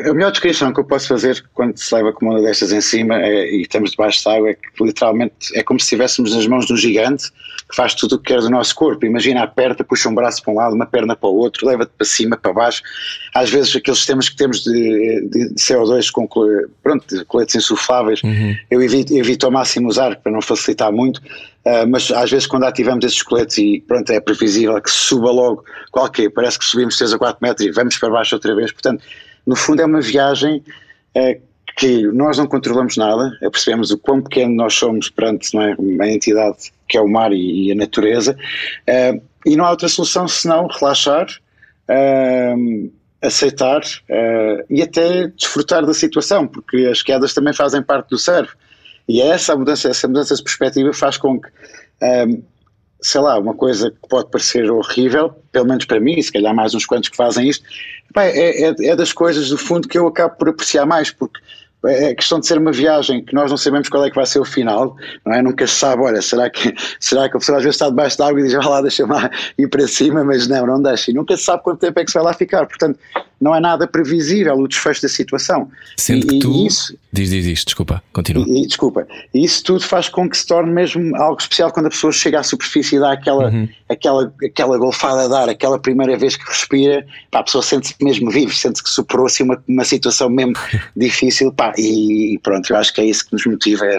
a melhor descrição que eu posso fazer quando se leva com uma destas em cima é, e estamos debaixo de água é que literalmente é como se estivéssemos nas mãos de um gigante que faz tudo o que quer do nosso corpo. Imagina, aperta, puxa um braço para um lado, uma perna para o outro, leva-te para cima, para baixo. Às vezes aqueles sistemas que temos de, de CO2 com pronto, coletes insufláveis, uhum. eu evito, evito ao máximo usar para não facilitar muito. Uh, mas às vezes quando ativamos esses coletes e pronto, é previsível que suba logo qualquer, parece que subimos 3 a 4 metros e vamos para baixo outra vez, portanto no fundo é uma viagem uh, que nós não controlamos nada, percebemos o quão pequeno nós somos perante é, uma entidade que é o mar e, e a natureza, uh, e não há outra solução senão relaxar, uh, aceitar e até desfrutar da situação, porque as quedas também fazem parte do surf. E é essa mudança, essa mudança de perspectiva faz com que, sei lá, uma coisa que pode parecer horrível, pelo menos para mim, se calhar mais uns quantos que fazem isto, é, é, é das coisas do fundo que eu acabo por apreciar mais, porque é, é questão de ser uma viagem que nós não sabemos qual é que vai ser o final, não é? Nunca se sabe, olha, será que, será que a pessoa às vezes está debaixo d'água e diz, vai lá, deixa-me ir para cima, mas não, não deixa. E nunca se sabe quanto tempo é que se vai lá ficar. Portanto, não é nada previsível o desfecho da situação. Sendo e, que tu. Isso, diz, diz isto, desculpa, continua. E, e, desculpa. E isso tudo faz com que se torne mesmo algo especial quando a pessoa chega à superfície e dá aquela, uhum. aquela, aquela golfada de ar, aquela primeira vez que respira, pá, a pessoa sente-se mesmo vivo, sente-se que superou assim uma, uma situação mesmo difícil, pá, e, e, pronto, eu acho que é isso que nos motiva, é,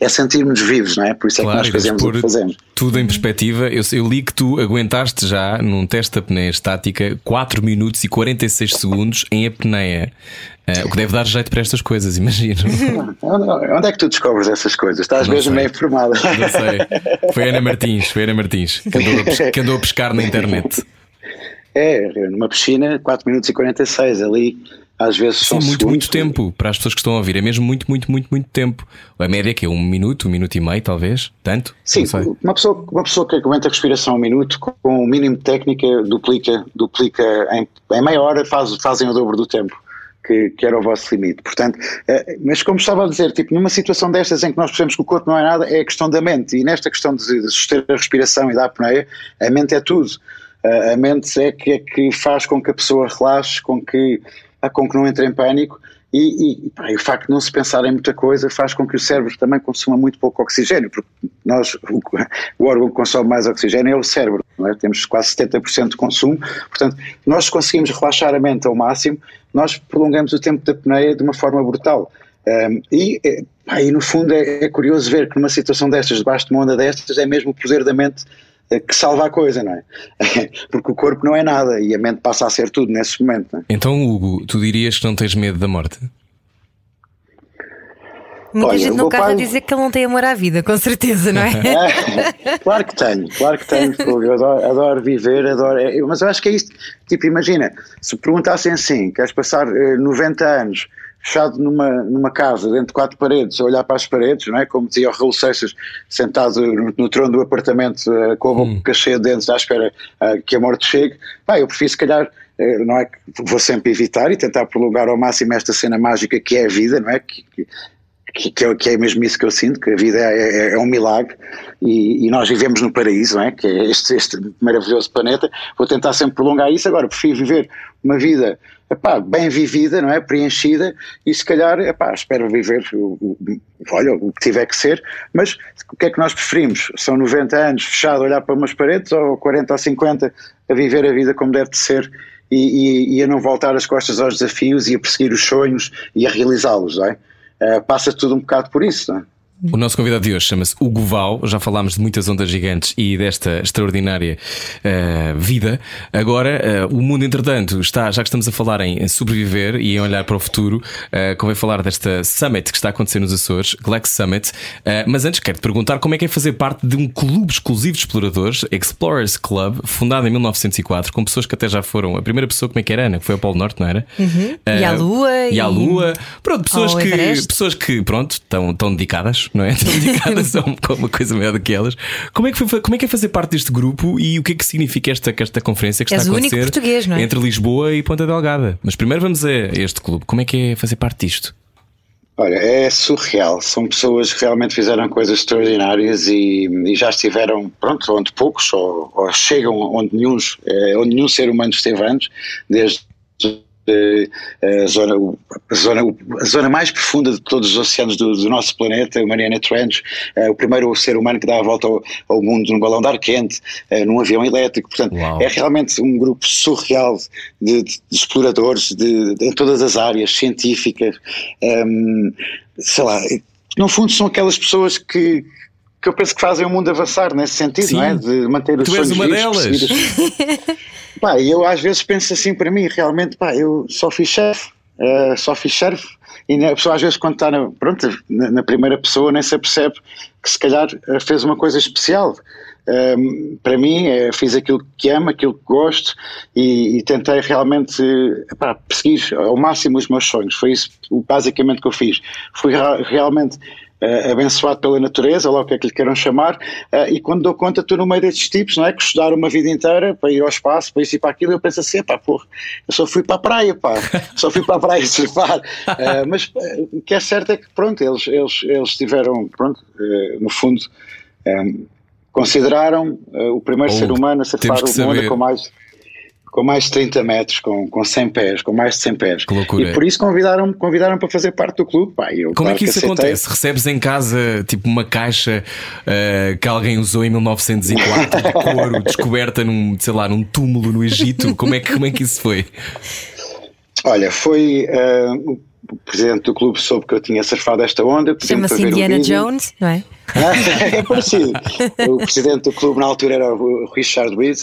é sentirmos vivos, não é? Por isso é claro, que nós fazemos o que fazemos. Tudo em perspectiva, eu, eu li que tu aguentaste já num teste da apneia estática 4 minutos e 46 segundos em apneia. Uh, o que deve dar jeito para estas coisas, imagino. Onde é que tu descobres essas coisas? Estás não mesmo sei. meio informada. Não sei. Foi Ana Martins, foi Ana Martins que andou, a, que andou a pescar na internet. É, numa piscina, 4 minutos e 46 ali às vezes Sim, são muito, segundos. muito tempo para as pessoas que estão a ouvir. É mesmo muito, muito, muito, muito tempo. A média que é um minuto, um minuto e meio, talvez. Tanto? Sim, uma pessoa, uma pessoa que aguenta a respiração um minuto, com o um mínimo de técnica, duplica, duplica em, em meia hora, faz, fazem o dobro do tempo. Que, que, era o vosso limite. Portanto, eh, mas como estava a dizer, tipo, numa situação destas em que nós percebemos que o corpo não é nada, é a questão da mente. E nesta questão de, de suster a respiração e da apneia, a mente é tudo. A mente é que, é que faz com que a pessoa relaxe, com que com que não entre em pânico e, e, pá, e, o facto de não se pensar em muita coisa faz com que o cérebro também consuma muito pouco oxigênio, porque nós, o, o órgão que consome mais oxigênio é o cérebro, é? temos quase 70% de consumo, portanto, nós conseguimos relaxar a mente ao máximo, nós prolongamos o tempo da apneia de uma forma brutal. Um, e, pá, e no fundo é, é curioso ver que numa situação destas, debaixo de uma onda destas, é mesmo o poder da mente que salva a coisa, não é? Porque o corpo não é nada e a mente passa a ser tudo nesse momento. É? Então, Hugo, tu dirias que não tens medo da morte? Muita Olha, gente no carro pai... a dizer que ele não tem amor à vida, com certeza, não é? é claro que tenho, claro que tenho, eu adoro, adoro viver, adoro. Mas eu acho que é isto. Tipo, imagina, se perguntassem assim: queres passar 90 eh, anos fechado numa, numa casa, dentro de quatro paredes, a olhar para as paredes, não é? Como dizia o Raul Seixas, sentado no, no trono do apartamento uh, com a boca hum. cheia de dentes à espera uh, que a morte chegue, pá, eu prefiro se calhar, uh, não é que vou sempre evitar e tentar prolongar ao máximo esta cena mágica que é a vida, não é? Que, que, que, é, que, é, mesmo isso que eu sinto, que a vida é, é, é um milagre e, e, nós vivemos no paraíso, não é? que é este, este maravilhoso planeta. Vou tentar sempre prolongar isso. Agora, prefiro viver uma vida epá, bem vivida, não é? Preenchida, e se calhar, epá, espero viver o, o, olha, o que tiver que ser, mas o que é que nós preferimos? São 90 anos fechado a olhar para umas paredes ou 40 ou 50 a viver a vida como deve de ser e, e, e a não voltar as costas aos desafios e a perseguir os sonhos e a realizá-los, não é? Uh, passa tudo um bocado por isso, não é? O nosso convidado de hoje chama-se Hugo Val. Já falámos de muitas ondas gigantes e desta extraordinária uh, vida. Agora, uh, o mundo, entretanto, está, já que estamos a falar em sobreviver e em olhar para o futuro, uh, convém falar desta Summit que está a acontecer nos Açores, Glex Summit. Mas antes, quero-te perguntar como é que é fazer parte de um clube exclusivo de exploradores, Explorers Club, fundado em 1904, com pessoas que até já foram. A primeira pessoa, como é que era, Ana? Que foi ao Polo Norte, não era? Uhum. e à Lua. E, à Lua. Pronto, pessoas, que, pessoas que, pronto, estão, estão dedicadas não é? Estão dedicadas a uma coisa maior do que elas. Como é que, foi, como é que é fazer parte deste grupo e o que é que significa esta, esta conferência que És está a acontecer português, não é? entre Lisboa e Ponta Delgada? Mas primeiro vamos a este clube. Como é que é fazer parte disto? Olha, é surreal. São pessoas que realmente fizeram coisas extraordinárias e, e já estiveram, pronto, onde poucos, ou, ou chegam onde nenhum, é, onde nenhum ser humano esteve antes, desde a zona, a, zona, a zona mais profunda de todos os oceanos do, do nosso planeta, o Mariana Trench, o primeiro ser humano que dá a volta ao, ao mundo num balão de ar quente, num avião elétrico. Portanto, Uau. é realmente um grupo surreal de, de, exploradores de, de, em todas as áreas científicas. Um, sei lá, no fundo são aquelas pessoas que que eu penso que fazem o mundo avançar nesse sentido, Sim. não é? De manter os tu sonhos és uma vivos, delas. pá, eu às vezes penso assim para mim, realmente, pá, eu só fiz chefe, uh, só fiz chefe, e a pessoa às vezes quando está na, pronto, na, na, primeira pessoa nem se apercebe que se calhar eh, fez uma coisa especial. Um, ehm, para mim, é, fiz aquilo que amo, aquilo que gosto e, e tentei realmente pá, perseguir ao máximo os meus sonhos. Foi isso basicamente que eu fiz. Fui realmente uh, abençoado pela natureza, lá o que é que lhe queiram chamar, uh, e quando dou conta estou no meio destes tipos, não é? Que estudaram uma vida inteira para ir ao espaço, para isso e para aquilo, eu penso assim, pá, porra, eu só fui para a praia, pá, só fui para a praia surfar, uh, mas o que é certo é que, pronto, eles, eles, eles tiveram, pronto, no fundo, um, consideraram o primeiro ser humano a surfar o mundo com mais com mais de 30 metros, com, com 100 pés, com mais de 100 pés. Que loucura. E por isso convidaram-me convidaram para fazer parte do clube. Pá, eu, Como é que isso aceitei. acontece? Recebes em casa tipo uma caixa uh, que alguém usou em 1904 de couro, descoberta num, sei lá, num túmulo no Egito? Como é que, como é que isso foi? Olha, foi. Uh, o presidente do clube soube que eu tinha surfado esta onda. Chama-se Indiana um Jones, não é? é parecido. o presidente do clube na altura era o Richard Reed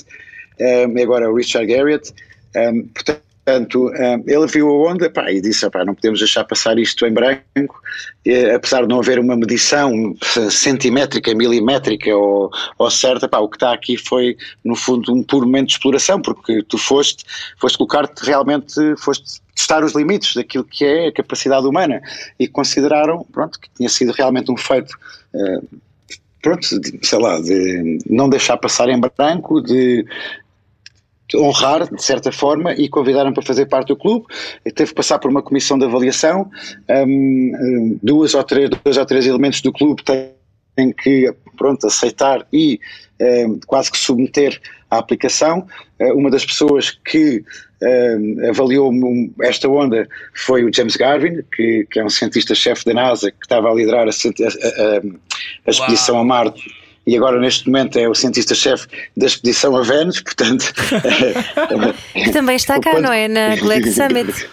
um, agora o Richard Garriott. Um, portanto, um, ele viu a onda pá, e disse: pá, não podemos deixar passar isto em branco, e, apesar de não haver uma medição centimétrica, milimétrica ou, ou certa, pá, o que está aqui foi, no fundo, um puro momento de exploração, porque tu foste, foste colocar-te realmente, foste testar os limites daquilo que é a capacidade humana e consideraram pronto, que tinha sido realmente um feito. Uh, pronto, sei lá, de não deixar passar em branco, de honrar, de certa forma, e convidaram para fazer parte do clube. Teve que passar por uma comissão de avaliação. Um, duas ou três, dois ou três elementos do clube têm que pronto, aceitar e um, quase que submeter à aplicação. Uh, uma das pessoas que um, avaliou esta onda foi o James Garvin, que, que é um cientista-chefe da NASA que estava a liderar a, a, a, a expedição Uau. a Marte e agora neste momento é o cientista-chefe da expedição a Vênus, portanto. Também está cá, quando... não é? Na Black Summit.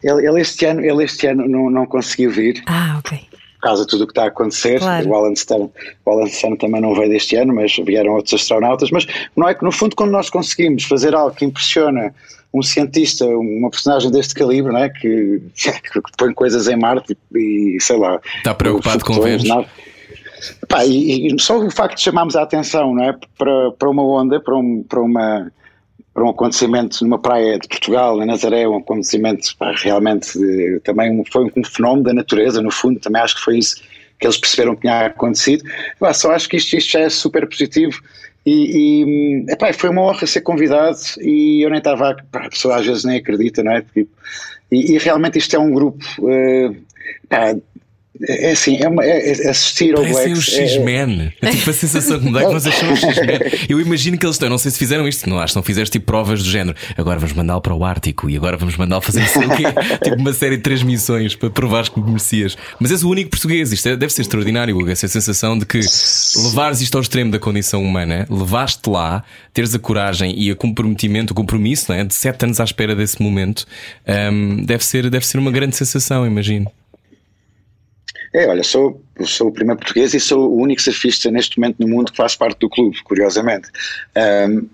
Ele, ele, este ano, ele este ano não, não conseguiu vir. Ah, ok. Por causa de tudo o que está a acontecer. Claro. O, Alan Stone, o Alan Stone também não veio deste ano, mas vieram outros astronautas. Mas não é que, no fundo, quando nós conseguimos fazer algo que impressiona um cientista, uma personagem deste calibre, não é? que, que põe coisas em Marte e, e sei lá. Está preocupado com Vênus? E, e, só o facto de chamarmos a atenção não é, para, para uma onda, para, um, para, uma, para um acontecimento numa praia de Portugal, em Nazaré, um acontecimento pá, realmente de, também foi um fenómeno da natureza, no fundo, também acho que foi isso que eles perceberam que tinha acontecido. Pá, só acho que isto, isto já é super positivo. E, e epá, foi uma honra ser convidado e eu nem estava, a pessoa às vezes nem acredita, não é? Tipo, e, e realmente isto é um grupo uh, é, é assim, é, uma, é, é assistir ao Parecem os X-Men. É, é tipo a sensação que me dá que vocês são os X-Men. Eu imagino que eles estão, não sei se fizeram isto, não acho, não fizeste tipo provas do género. Agora vamos mandá-lo para o Ártico e agora vamos mandá-lo fazer não sei o quê. tipo uma série de transmissões para provares que me merecias. Mas és o único português, isto deve ser extraordinário, Hugo, essa sensação de que levares isto ao extremo da condição humana, levaste lá, teres a coragem e o comprometimento, o compromisso, não é? De sete anos à espera desse momento, um, deve, ser, deve ser uma grande sensação, imagino. É, olha, sou, sou o primeiro português e sou o único surfista neste momento no mundo que faz parte do clube, curiosamente. Um,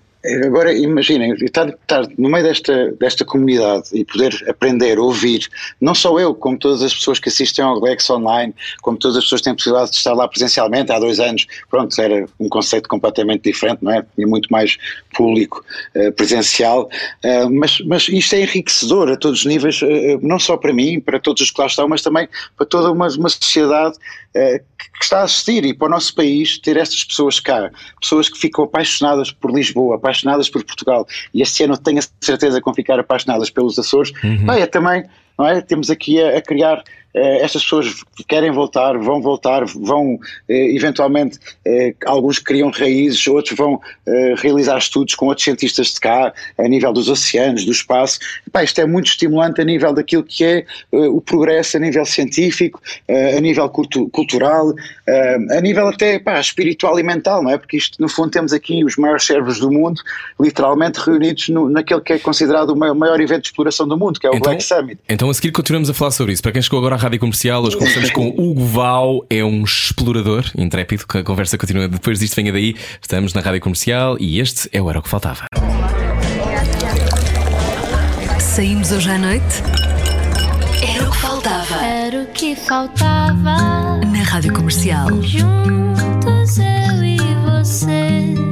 Agora imaginem, estar, estar, no meio desta, desta comunidade e poder aprender, ouvir, não só eu, como todas as pessoas que assistem ao Lex online, como todas as pessoas que têm a possibilidade de estar lá presencialmente há dois anos, pronto, era um conceito completamente diferente, não é? Tinha muito mais público uh, presencial, uh, mas, mas isto é enriquecedor a todos os níveis, uh, não só para mim, para todos os que lá estão, mas também para toda uma, uma sociedade que está a assistir e para o nosso país ter estas pessoas cá, pessoas que ficam apaixonadas por Lisboa, apaixonadas por Portugal e este ano tenho a certeza que vão ficar apaixonadas pelos Açores, uhum. é também, não é? Temos aqui a, a criar estas pessoas querem voltar, vão voltar, vão eh, eventualmente, eh, alguns criam raízes, outros vão realizar estudos com outros cientistas de cá, a nível dos oceanos, do espaço. Epá, isto é muito estimulante a nível daquilo que é o progresso a nível científico, a nível cultu cultural, a nível até pá, espiritual e mental, não é? Porque isto, no fundo, temos aqui os maiores cérebros do mundo, literalmente reunidos no, naquele que é considerado o maior evento de exploração do mundo, que é o então, Black Summit. Então, a seguir, continuamos a falar sobre isso. Para quem chegou agora rádio comercial, hoje conversamos com Hugo Val, é um explorador intrépido. A conversa continua depois disto, venha daí. Estamos na rádio comercial e este é o Era o que Faltava. Saímos hoje à noite? Era o que faltava. Era o que faltava. Na rádio comercial. Juntos eu e.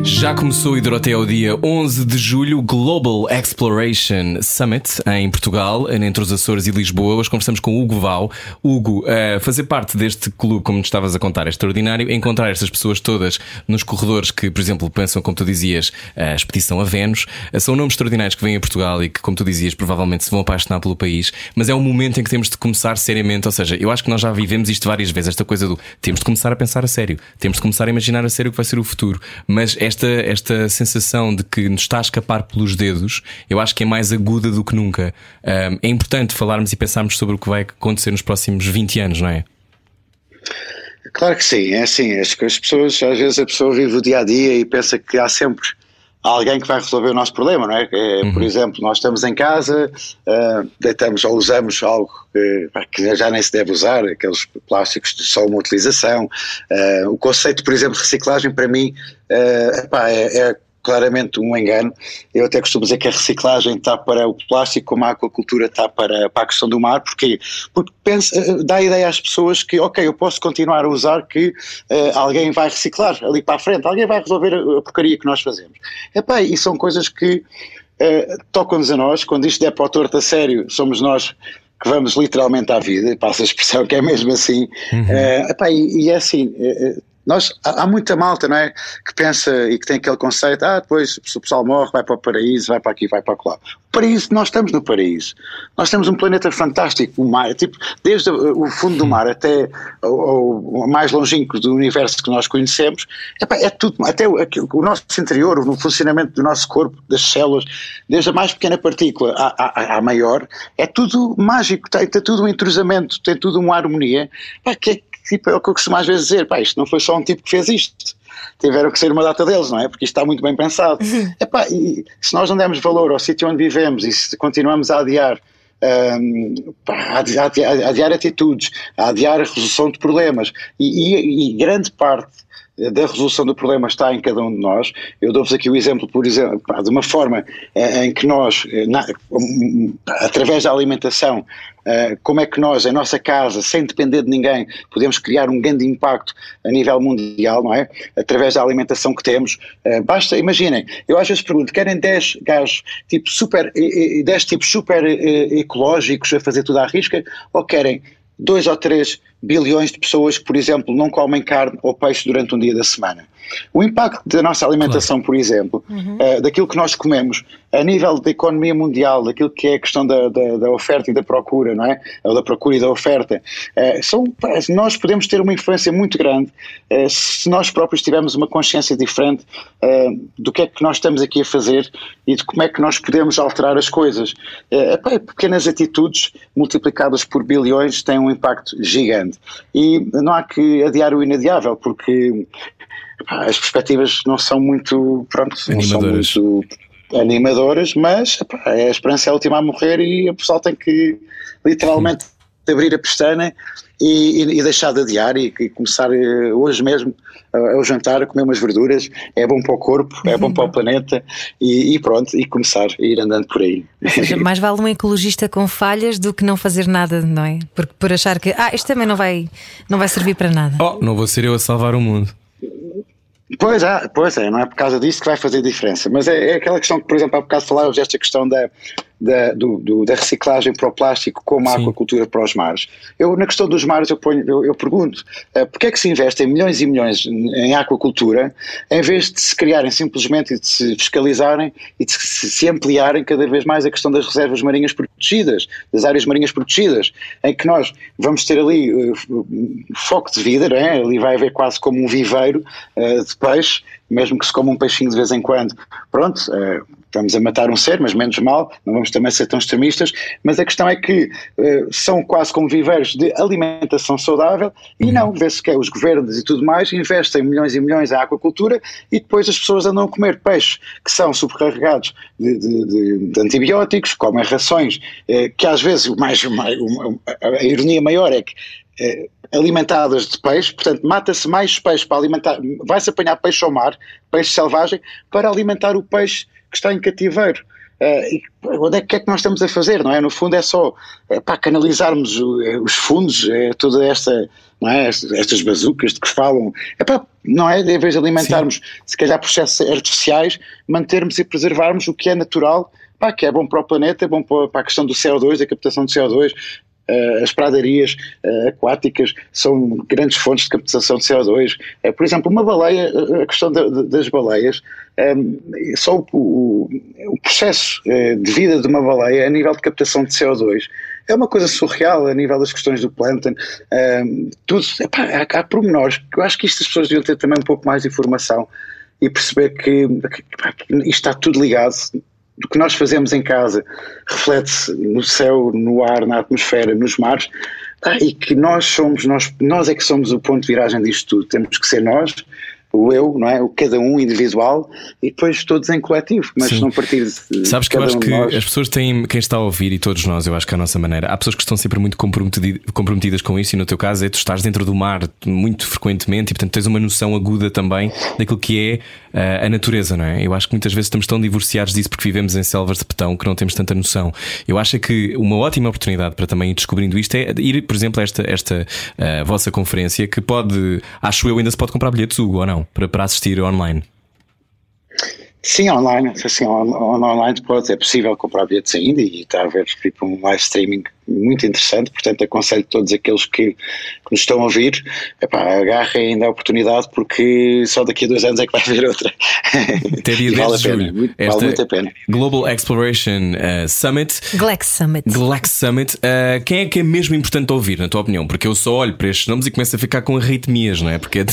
Já começou até ao dia 11 de julho Global Exploration Summit em Portugal, entre os Açores e Lisboa. Hoje conversamos com Hugo Val. Hugo, uh, fazer parte deste clube, como estavas a contar, é extraordinário. Encontrar estas pessoas todas nos corredores que, por exemplo, pensam, como tu dizias, a expedição a Vênus. Uh, são nomes extraordinários que vêm a Portugal e que, como tu dizias, provavelmente se vão apaixonar pelo país. Mas é um momento em que temos de começar seriamente. Ou seja, eu acho que nós já vivemos isto várias vezes, esta coisa do temos de começar a pensar a sério, temos de começar a imaginar a sério o que vai ser o futuro. Mas esta, esta sensação de que nos está a escapar pelos dedos, eu acho que é mais aguda do que nunca. Um, é importante falarmos e pensarmos sobre o que vai acontecer nos próximos 20 anos, não é? Claro que sim, é assim, as, as pessoas, às vezes a pessoa vive o dia a dia e pensa que há sempre alguém que vai resolver o nosso problema, não é? é uhum. Por exemplo, nós estamos em casa, uh, deitamos ou usamos algo que, que, já nem se deve usar, aqueles plásticos de só uma utilização. Uh, o conceito, por exemplo, de reciclagem, para mim, uh, epá, é, é claramente um engano. Eu até costumo dizer que a reciclagem está para o plástico, como a aquacultura está para, para a questão do mar. Porquê? Porque pensa, eh, dá a ideia às pessoas que, ok, eu posso continuar a usar, que uh, alguém vai reciclar ali para a frente, alguém vai resolver a, porcaria que nós fazemos. Epá, e são coisas que uh, tocam-nos a nós. Quando isto é para o torto a sério, somos nós que vamos literalmente à vida, passa a expressão que é mesmo assim. Uhum. Uh, epá, e, e é assim, nós, há, muita malta, não é? Que pensa e que tem aquele conceito, ah, depois se o pessoal morre, vai para o paraíso, vai para aqui, vai para lá. O paraíso, nós estamos no paraíso. Nós temos um planeta fantástico, o mar, tipo, desde o fundo do mar até o, mais longínquo do universo que nós conhecemos, é tudo, até o, o, nosso interior, o funcionamento do nosso corpo, das células, desde a mais pequena partícula à, à, à maior, é tudo mágico, tem, tem tudo um entrosamento, tem tudo uma harmonia, epá, que é tipo, é o que eu costumo às vezes dizer, pá, isto não foi só um tipo que fez isto, tiveram que ser uma data deles, não é? Porque isto está muito bem pensado. Uhum. Epá, e se nós não demos valor ao sítio onde vivemos e se continuamos a adiar um, a, adiar, adiar atitudes, a adiar a resolução de problemas e, e, e grande parte da resolução do problema está em cada um de nós. Eu dou-vos aqui o exemplo, por exemplo, de uma forma eh, em que nós, eh, na, através da alimentação, eh, como é que nós, em nossa casa, sem depender de ninguém, podemos criar um grande impacto a nível mundial, não é? Através da alimentação que temos. Basta, imaginem, eu às vezes pergunto, querem 10 gajos tipo super, 10 tipos super ecológicos a fazer tudo à risca, ou querem dois ou três bilhões de pessoas que, por exemplo, não comem carne ou peixe durante um dia da semana. O impacto da nossa alimentação, claro. por exemplo, uhum. uh, daquilo que nós comemos, a nível da economia mundial, daquilo que é a questão da, da, da oferta e da procura, não é? Ou da procura e da oferta, uh, são, nós podemos ter uma influência muito grande uh, se nós próprios tivermos uma consciência diferente do que é que nós estamos aqui a fazer e de como é que nós podemos alterar as coisas. pequenas atitudes multiplicadas por bilhões têm um impacto gigante. E não há que adiar o inadiável, porque as perspectivas não são muito, pronto, animadoras. não são muito animadoras, mas é a esperança é a última a morrer e o pessoal tem que literalmente abrir a pestana e, e, e, deixar de adiar e, e, começar eh, hoje mesmo ao jantar a comer umas verduras, é bom para o corpo, é bom para o planeta e, pronto, e começar a ir andando por aí. Ou seja, mais vale um ecologista com falhas do que não fazer nada, não é? Porque por achar que ah, isto também não vai, não vai servir para nada. Oh, não vou ser eu a salvar o mundo. Pois é, pois é, não é por causa disso que vai fazer diferença. Mas é, é aquela questão que, por exemplo, há bocado falámos esta questão da, da, do, do, da reciclagem para o plástico como a Sim. aquacultura para os mares. Eu, na questão dos mares, eu, ponho, eu, eu pergunto, uh, porquê é que se investe em milhões e milhões em aquacultura, em vez de se criarem simplesmente e de se fiscalizarem e de se, se ampliarem cada vez mais a questão das reservas marinhas protegidas, das áreas marinhas protegidas, em que nós vamos ter ali uh, foco de vida, não é? ali vai haver quase como um viveiro uh, de peixe, mesmo que se coma um peixinho de vez em quando. Pronto, uh, estamos a matar um ser, mas menos mal, não vamos também ser tão extremistas, mas a questão é que uh, são quase como viveiros de alimentação saudável e não, vê-se que é, os governos e tudo mais investem milhões e milhões em aquacultura e depois as pessoas andam a comer peixes que são supercarregados de, de, de, de antibióticos, comem rações uh, que às vezes o mais, a ironia maior é que uh, alimentadas de peixe, portanto mata-se mais peixe para alimentar, vai-se apanhar peixe ao mar, peixe selvagem, para alimentar o peixe que está em cativeiro. Uh, onde é que, é que nós estamos a fazer, não é? No fundo é só é, para canalizarmos eh, os fundos, é, toda esta, não é? estas bazucas de que falam, é para, não é? Em vez de alimentarmos, Sim. se calhar, processos artificiais, mantermos e preservarmos o que é natural, pá, que é bom para o planeta, é bom para, para a questão do CO2, da captação do CO2, Uh, as pradarias uh, aquáticas são grandes fontes de captação de CO2. Uh, por exemplo, uma baleia, a questão das baleias, só o, processo de vida de uma baleia a nível de captação de CO2 é uma coisa surreal a nível das questões do plâncton. Tudo, epá, há pormenores. Eu acho que isto as pessoas deviam ter também um pouco mais de informação e perceber que, que, que isto está tudo ligado do que nós fazemos em casa reflete-se no céu, no ar, na atmosfera, nos mares, ah, e que nós somos, nós, nós é que somos o ponto de viragem disto tudo. Temos que ser nós, o eu, não é? O cada um individual e depois todos em coletivo, mas Sim. não partir de. Sabes que eu acho um que as pessoas têm, quem está a ouvir e todos nós, eu acho que é a nossa maneira, há pessoas que estão sempre muito comprometidas com isso e no teu caso é tu estás dentro do mar muito frequentemente e portanto tens uma noção aguda também daquilo que é a natureza, não é? Eu acho que muitas vezes estamos tão divorciados disso porque vivemos em selvas de petão que não temos tanta noção. Eu acho que uma ótima oportunidade para também ir descobrindo isto é ir, por exemplo, a esta, esta uh, vossa conferência que pode, acho eu, ainda se pode comprar bilhetes, Hugo, ou não? para, para assistir online? Sim, online. Assim, on, online pode, é possível comprar bilhetes ainda e está a haver tipo, um live streaming muito interessante, portanto aconselho todos aqueles que, que nos estão a ouvir, epá, agarrem ainda a oportunidade porque só daqui a dois anos é que vai haver outra. Até dia 10 vale de julho. Muito, vale muito a pena. Global Exploration uh, Summit. Glex Summit. Glex Summit. Uh, quem é que é mesmo importante ouvir, na tua opinião? Porque eu só olho para estes nomes e começo a ficar com arritmias, não é? Porque é,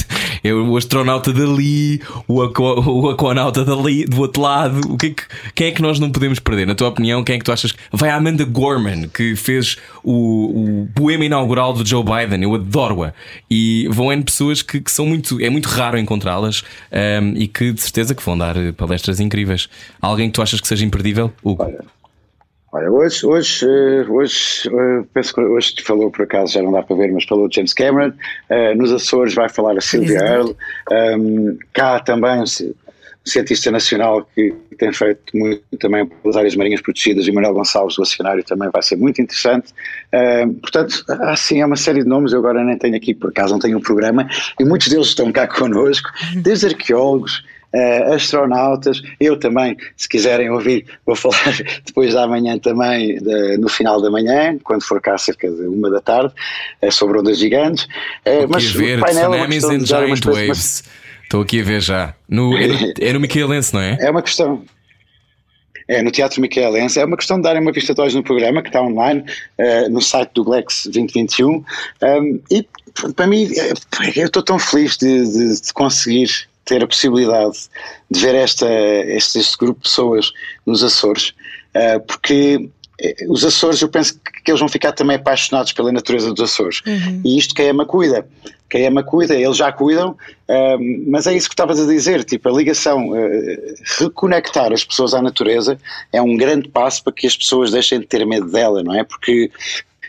é o astronauta dali, o, aqua, o aquanauta dali, do outro lado. O que, é que quem é que nós não podemos perder? Na tua opinião, quem é que tu achas? Vai a Amanda Gorman, que fez fez o, o poema inaugural do Joe Biden, eu adoro-a. E vão N pessoas que, que, são muito, é muito raro encontrá-las um, e que de certeza que vão dar palestras incríveis. Alguém que tu achas que seja imperdível? Hugo. Olha. Olha, hoje, hoje, eh, hoje, eh, penso que hoje te falou por acaso, já não dá para ver, mas falou James Cameron. Uh, nos Açores vai falar a Sylvia Earle. Um, cá também cientista nacional que tem feito muito também pelas áreas marinhas protegidas, e Manuel Gonçalves, o oceanário, também vai ser muito interessante. Uh, portanto, assim, é uma série de nomes, eu agora nem tenho aqui, por acaso não tenho um programa, e muitos deles estão cá connosco, desde arqueólogos, Uh, astronautas, eu também, se quiserem ouvir, vou falar depois da manhã também, de, no final da manhã, quando for cá cerca de uma da tarde, uh, sobre ondas gigantes. Uh, mas ver, o painel é uma questão de waves. Estou aqui a ver já. No, é, no, é no Miquelense, não é? É uma questão. É, no Teatro Miquelense. É uma questão de darem uma vista de olhos no programa, que está online, uh, no site do Glex 2021. Um, e para mim, é, eu estou tão feliz de, de, de, conseguir ter a possibilidade de ver esta, este, este grupo de pessoas nos Açores, uh, porque eh, os Açores, eu penso que eles vão ficar também apaixonados pela natureza dos Açores. Uhum. E isto quem ama cuida que a EMA cuida, eles já cuidam, mas é isso que estavas a dizer, tipo, a ligação, uh, reconectar as pessoas à natureza é um grande passo para que as pessoas deixem de ter medo dela, não é? Porque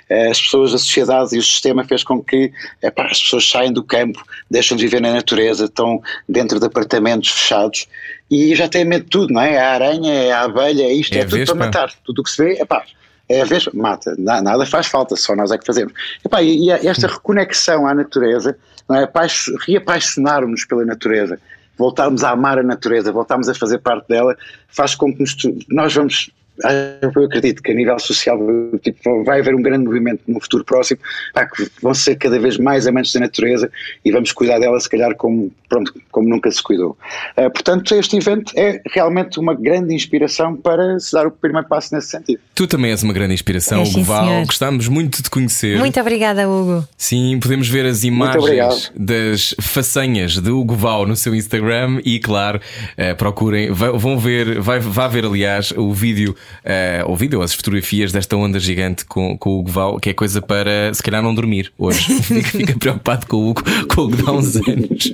uh, as pessoas, a sociedade e o sistema fez com que epá, as pessoas saem do campo, deixam de viver na natureza, estão dentro de apartamentos fechados e já têm medo de tudo, não é? A aranha, a abelha, é isto, é, é tudo para matar. Tudo o que se vê, é pá, é a vez, mata, nada faz falta, só nós é que fazemos. E, e esta reconexão à natureza, não é? reapaixonarmos pela natureza, voltarmos a amar a natureza, voltarmos a fazer parte dela, faz com que nos, nós vamos eu acredito que a nível social tipo, vai haver um grande movimento no futuro próximo, pá, que vão ser cada vez mais amantes da natureza e vamos cuidar dela se calhar como, pronto, como nunca se cuidou. Uh, portanto, este evento é realmente uma grande inspiração para se dar o primeiro passo nesse sentido. Tu também és uma grande inspiração, é, Hugo Val. Gostamos muito de te conhecer. Muito obrigada, Hugo. Sim, podemos ver as imagens das façanhas de Hugo Val no seu Instagram e, claro, uh, procurem, vão ver, vai, vai ver, aliás, o vídeo, uh, o vídeo, as fotografias desta onda gigante com, com o Hugo Val, que é coisa para se calhar não dormir hoje. Fica preocupado com o Hugo, com o Hugo dá uns anos.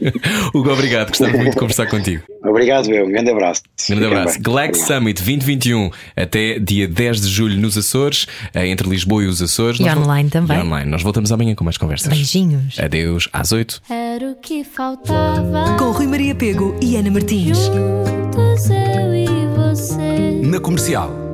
Hugo, obrigado, gostava muito de conversar contigo. Obrigado, meu. Um grande abraço. Um grande abraço. Glax Summit 2021 até dia 10 de julho nos Açores, eh, entre Lisboa e os Açores. E Nós online também. E online. Nós voltamos amanhã com mais conversas. Beijinhos. Adeus, às 8. Era o que faltava. Com Rui Maria Pego e Ana Martins. Juntos eu e você. Na comercial.